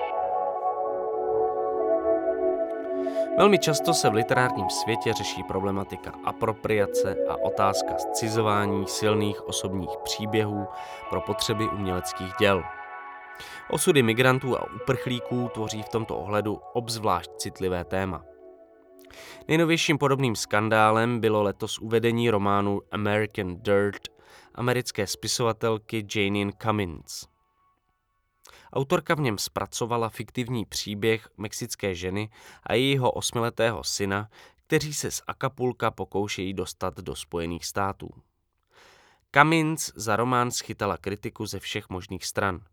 Velmi často se v literárním světě řeší problematika apropriace a otázka scizování silných osobních příběhů pro potřeby uměleckých děl. Osudy migrantů a uprchlíků tvoří v tomto ohledu obzvlášť citlivé téma. Nejnovějším podobným skandálem bylo letos uvedení románu American Dirt americké spisovatelky Janine Cummins. Autorka v něm zpracovala fiktivní příběh mexické ženy a jejího osmiletého syna, kteří se z Acapulka pokoušejí dostat do Spojených států. Cummins za román schytala kritiku ze všech možných stran –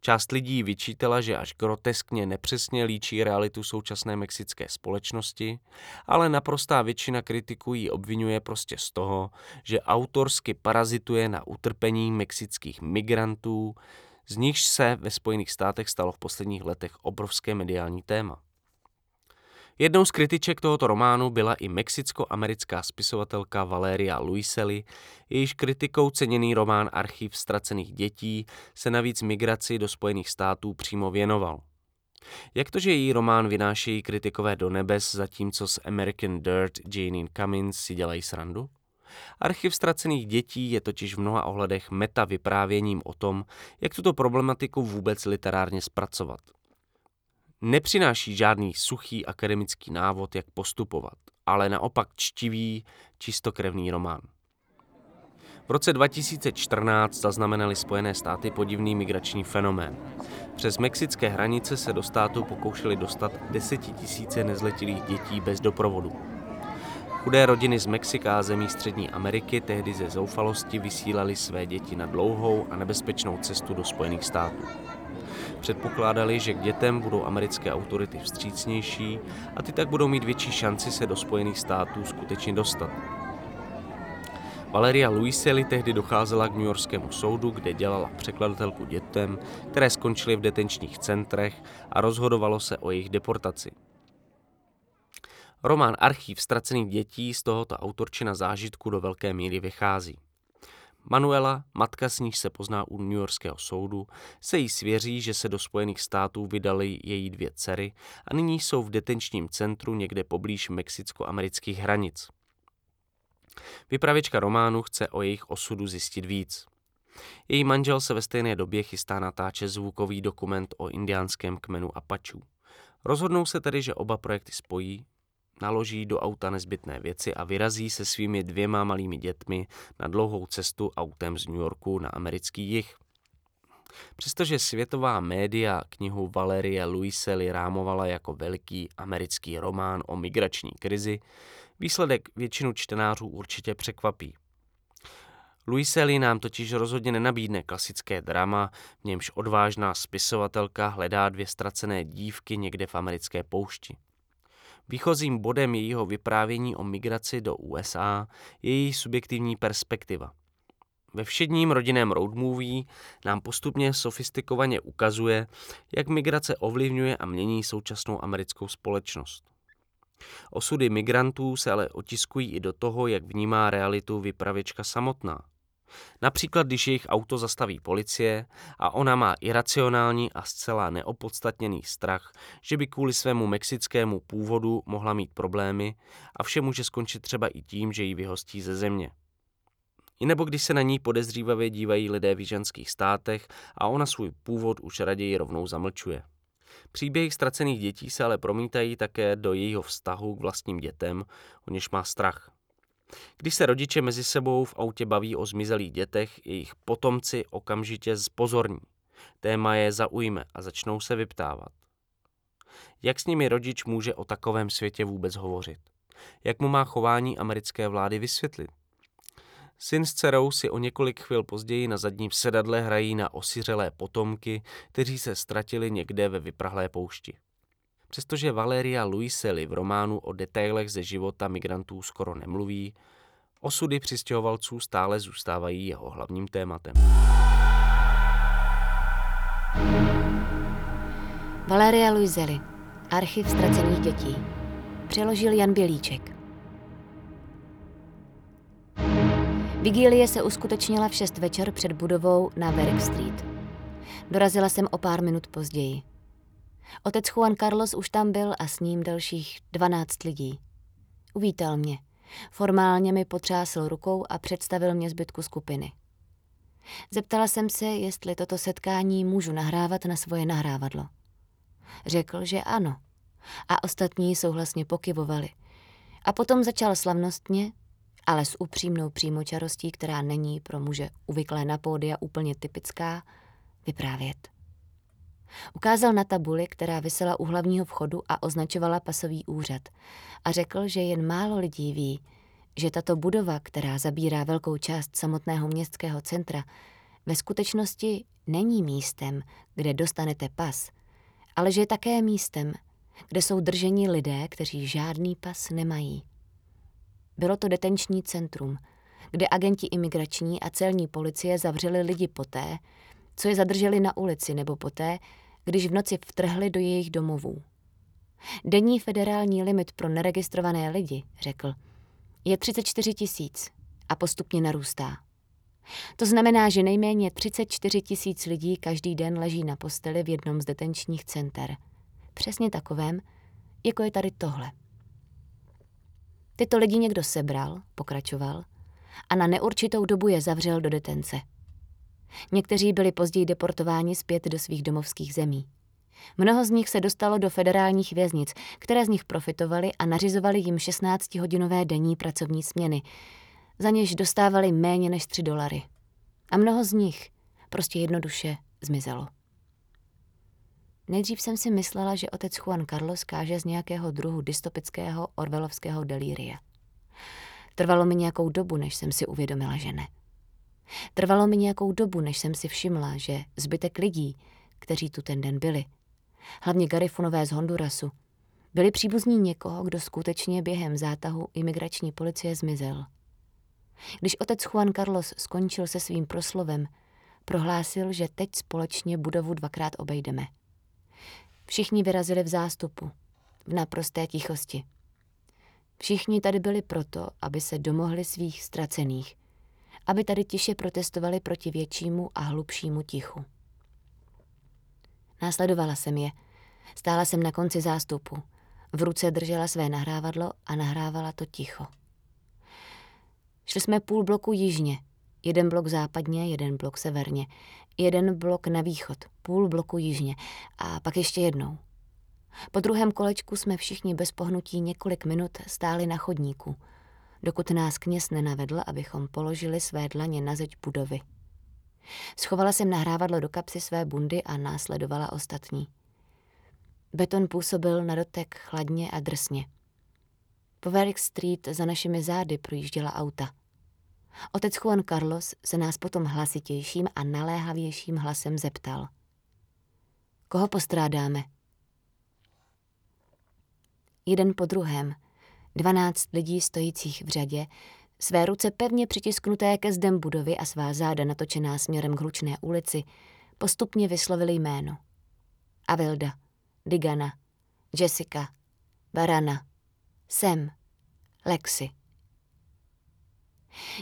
Část lidí vyčítala, že až groteskně nepřesně líčí realitu současné mexické společnosti, ale naprostá většina kritiků ji obvinuje prostě z toho, že autorsky parazituje na utrpení mexických migrantů, z nichž se ve Spojených státech stalo v posledních letech obrovské mediální téma. Jednou z kritiček tohoto románu byla i mexicko-americká spisovatelka Valeria Luiseli, jejíž kritikou ceněný román Archiv ztracených dětí se navíc migraci do Spojených států přímo věnoval. Jak to, že její román vynášejí kritikové do nebes, zatímco z American Dirt Janine Cummins si dělají srandu? Archiv ztracených dětí je totiž v mnoha ohledech meta vyprávěním o tom, jak tuto problematiku vůbec literárně zpracovat nepřináší žádný suchý akademický návod, jak postupovat, ale naopak čtivý, čistokrevný román. V roce 2014 zaznamenali Spojené státy podivný migrační fenomén. Přes mexické hranice se do státu pokoušeli dostat desetitisíce nezletilých dětí bez doprovodu. Chudé rodiny z Mexika a zemí Střední Ameriky tehdy ze zoufalosti vysílali své děti na dlouhou a nebezpečnou cestu do Spojených států. Předpokládali, že k dětem budou americké autority vstřícnější a ty tak budou mít větší šanci se do Spojených států skutečně dostat. Valeria Luiseli tehdy docházela k New Yorkskému soudu, kde dělala překladatelku dětem, které skončily v detenčních centrech a rozhodovalo se o jejich deportaci. Román Archív ztracených dětí z tohoto autorčina zážitku do velké míry vychází. Manuela, matka s níž se pozná u New Yorkského soudu, se jí svěří, že se do Spojených států vydali její dvě dcery a nyní jsou v detenčním centru někde poblíž mexicko-amerických hranic. Vypravěčka románu chce o jejich osudu zjistit víc. Její manžel se ve stejné době chystá natáčet zvukový dokument o indiánském kmenu Apačů. Rozhodnou se tedy, že oba projekty spojí naloží do auta nezbytné věci a vyrazí se svými dvěma malými dětmi na dlouhou cestu autem z New Yorku na americký jih. Přestože světová média knihu Valerie Luisely rámovala jako veliký americký román o migrační krizi, výsledek většinu čtenářů určitě překvapí. Luisely nám totiž rozhodně nenabídne klasické drama, v němž odvážná spisovatelka hledá dvě ztracené dívky někde v americké poušti. Výchozím bodem jejího vyprávění o migraci do USA je její subjektivní perspektiva. Ve všedním rodinném road movie nám postupně sofistikovaně ukazuje, jak migrace ovlivňuje a mění současnou americkou společnost. Osudy migrantů se ale otiskují i do toho, jak vnímá realitu vypravěčka samotná. Například, když jejich auto zastaví policie a ona má iracionální a zcela neopodstatněný strach, že by kvůli svému mexickému původu mohla mít problémy a vše může skončit třeba i tím, že ji vyhostí ze země. I nebo když se na ní podezřívavě dívají lidé v jižanských státech a ona svůj původ už raději rovnou zamlčuje. Příběhy ztracených dětí se ale promítají také do jejího vztahu k vlastním dětem, o něž má strach. Když se rodiče mezi sebou v autě baví o zmizelých dětech, jejich potomci okamžitě zpozorní. Téma je zaujme a začnou se vyptávat. Jak s nimi rodič může o takovém světě vůbec hovořit? Jak mu má chování americké vlády vysvětlit? Syn s dcerou si o několik chvil později na zadním sedadle hrají na osiřelé potomky, kteří se ztratili někde ve vyprahlé poušti. Přestože Valeria Luiselli v románu o detailech ze života migrantů skoro nemluví, osudy přistěhovalců stále zůstávají jeho hlavním tématem. Valeria Luiselli, Archiv ztracených dětí. Přeložil Jan Bělíček. Vigílie se uskutečnila v 6 večer před budovou na Warwick Street. Dorazila jsem o pár minut později. Otec Juan Carlos už tam byl a s ním dalších 12 lidí. Uvítal mě. Formálně mi potřásl rukou a představil mě zbytku skupiny. Zeptala jsem se, jestli toto setkání můžu nahrávat na svoje nahrávadlo. Řekl, že ano. A ostatní souhlasně pokyvovali. A potom začal slavnostně, ale s upřímnou přímočarostí, která není pro muže uvyklé na pódia úplně typická, vyprávět. Ukázal na tabuli, která vysela u hlavního vchodu a označovala pasový úřad a řekl, že jen málo lidí ví, že tato budova, která zabírá velkou část samotného městského centra, ve skutečnosti není místem, kde dostanete pas, ale že je také místem, kde jsou drženi lidé, kteří žádný pas nemají. Bylo to detenční centrum, kde agenti imigrační a celní policie zavřeli lidi poté, co je zadrželi na ulici nebo poté, když v noci vtrhli do jejich domovů. Denní federální limit pro neregistrované lidi, řekl, je 34 tisíc a postupně narůstá. To znamená, že nejméně 34 tisíc lidí každý den leží na posteli v jednom z detenčních center. Přesně takovém, jako je tady tohle. Tyto lidi někdo sebral, pokračoval, a na neurčitou dobu je zavřel do detence. Někteří byli později deportováni zpět do svých domovských zemí. Mnoho z nich se dostalo do federálních věznic, které z nich profitovali a nařizovali jim 16-hodinové denní pracovní směny, za něž dostávali méně než 3 dolary. A mnoho z nich prostě jednoduše zmizelo. Nejdřív jsem si myslela, že otec Juan Carlos káže z nějakého druhu dystopického orvelovského delíria. Trvalo mi nějakou dobu, než jsem si uvědomila, že ne. Trvalo mi nějakou dobu, než jsem si všimla, že zbytek lidí, kteří tu ten den byli, hlavně Garifunové z Hondurasu, byli příbuzní někoho, kdo skutečně během zátahu imigrační policie zmizel. Když otec Juan Carlos skončil se svým proslovem, prohlásil, že teď společně budovu dvakrát obejdeme. Všichni vyrazili v zástupu, v naprosté tichosti. Všichni tady byli proto, aby se domohli svých ztracených, aby tady tiše protestovali proti většímu a hlubšímu tichu. Následovala jsem je. Stála jsem na konci zástupu. V ruce držela své nahrávadlo a nahrávala to ticho. Šli jsme půl bloku jižně, jeden blok západně, jeden blok severně, jeden blok na východ, půl bloku jižně a pak ještě jednou. Po druhém kolečku jsme všichni bez pohnutí několik minut stáli na chodníku, dokud nás kněz nenavedl, abychom položili své dlaně na zeď budovy. Schovala jsem nahrávadlo do kapsy své bundy a následovala ostatní. Beton působil na dotek chladně a drsně. Po Warwick Street za našimi zády projížděla auta. Otec Juan Carlos se nás potom hlasitějším a naléhavějším hlasem zeptal. Koho postrádáme? Jeden po druhém, dvanáct lidí stojících v řadě, své ruce pevně přitisknuté ke zdem budovy a svá záda natočená směrem k hlučné ulici, postupně vyslovili jméno. Avilda, Digana, Jessica, Barana, Jsem. Lexi.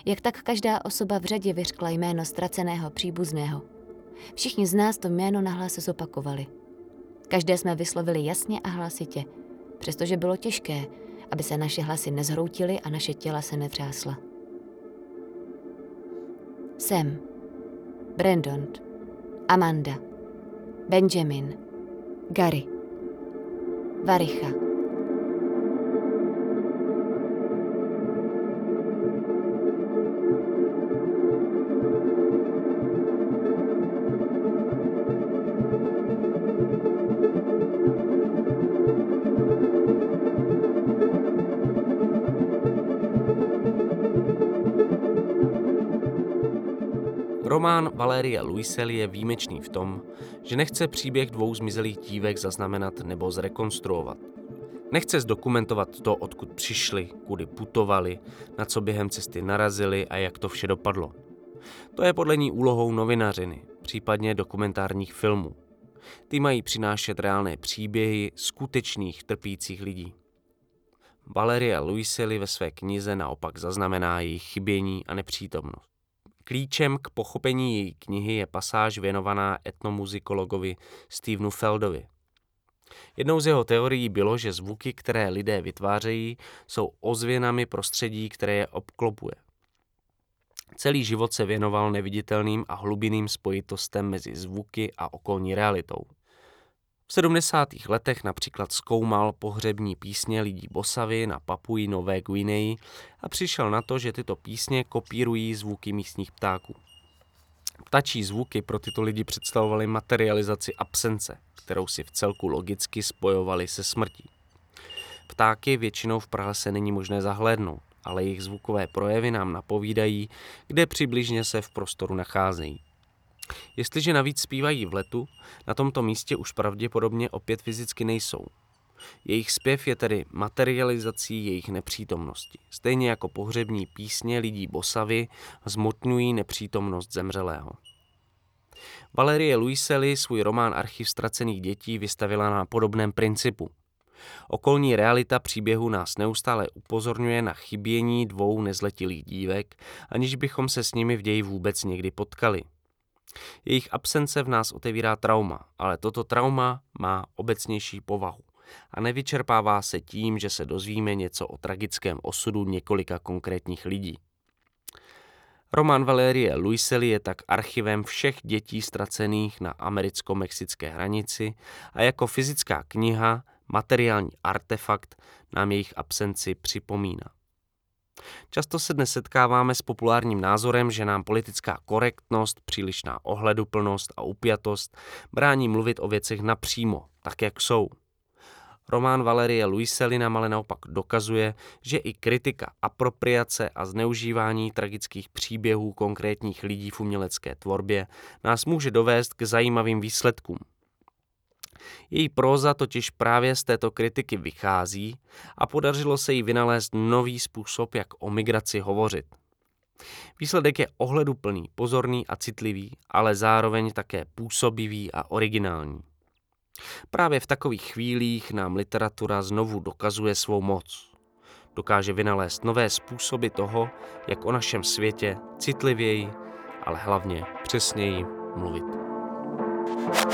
Jak tak každá osoba v řadě vyřkla jméno ztraceného příbuzného. Všichni z nás to jméno nahlas zopakovali. Každé jsme vyslovili jasně a hlasitě, přestože bylo těžké, aby se naše hlasy nezhroutily a naše těla se netřásla. Jsem. Brandon. Amanda. Benjamin. Gary. Varicha. Román Valérie Luisely je výjimečný v tom, že nechce příběh dvou zmizelých dívek zaznamenat nebo zrekonstruovat. Nechce zdokumentovat to, odkud přišli, kudy putovali, na co během cesty narazili a jak to vše dopadlo. To je podle ní úlohou novinařiny, případně dokumentárních filmů. Ty mají přinášet reálné příběhy skutečných trpících lidí. Valeria Luisely ve své knize naopak zaznamená jejich chybění a nepřítomnost. Klíčem k pochopení její knihy je pasáž věnovaná etnomuzikologovi Stevenu Feldovi. Jednou z jeho teorií bylo, že zvuky, které lidé vytvářejí, jsou ozvěnami prostředí, které je obklopuje. Celý život se věnoval neviditelným a hlubinným spojitostem mezi zvuky a okolní realitou. V 70. letech například zkoumal pohřební písně lidí Bosavy na Papuji Nové Guineji a přišel na to, že tyto písně kopírují zvuky místních ptáků. Ptačí zvuky pro tyto lidi představovaly materializaci absence, kterou si v celku logicky spojovali se smrtí. Ptáky většinou v pralese není možné zahlédnout, ale jejich zvukové projevy nám napovídají, kde přibližně se v prostoru nacházejí. Jestliže navíc zpívají v letu, na tomto místě už pravděpodobně opět fyzicky nejsou. Jejich zpěv je tedy materializací jejich nepřítomnosti. Stejně jako pohřební písně lidí Bosavy zmotňují nepřítomnost zemřelého. Valerie Luisely svůj román Archiv ztracených dětí vystavila na podobném principu. Okolní realita příběhu nás neustále upozorňuje na chybění dvou nezletilých dívek, aniž bychom se s nimi v ději vůbec někdy potkali – jejich absence v nás otevírá trauma, ale toto trauma má obecnější povahu a nevyčerpává se tím, že se dozvíme něco o tragickém osudu několika konkrétních lidí. Román Valerie Luisely je tak archivem všech dětí ztracených na americko-mexické hranici a jako fyzická kniha, materiální artefakt nám jejich absenci připomíná. Často se dnes setkáváme s populárním názorem, že nám politická korektnost, přílišná ohleduplnost a upjatost brání mluvit o věcech napřímo, tak jak jsou. Román Valerie Luisely nám ale naopak dokazuje, že i kritika apropriace a zneužívání tragických příběhů konkrétních lidí v umělecké tvorbě nás může dovést k zajímavým výsledkům – její próza totiž právě z této kritiky vychází a podařilo se jí vynalézt nový způsob, jak o migraci hovořit. Výsledek je ohleduplný, pozorný a citlivý, ale zároveň také působivý a originální. Právě v takových chvílích nám literatura znovu dokazuje svou moc. Dokáže vynalézt nové způsoby toho, jak o našem světě citlivěji, ale hlavně přesněji mluvit. Thank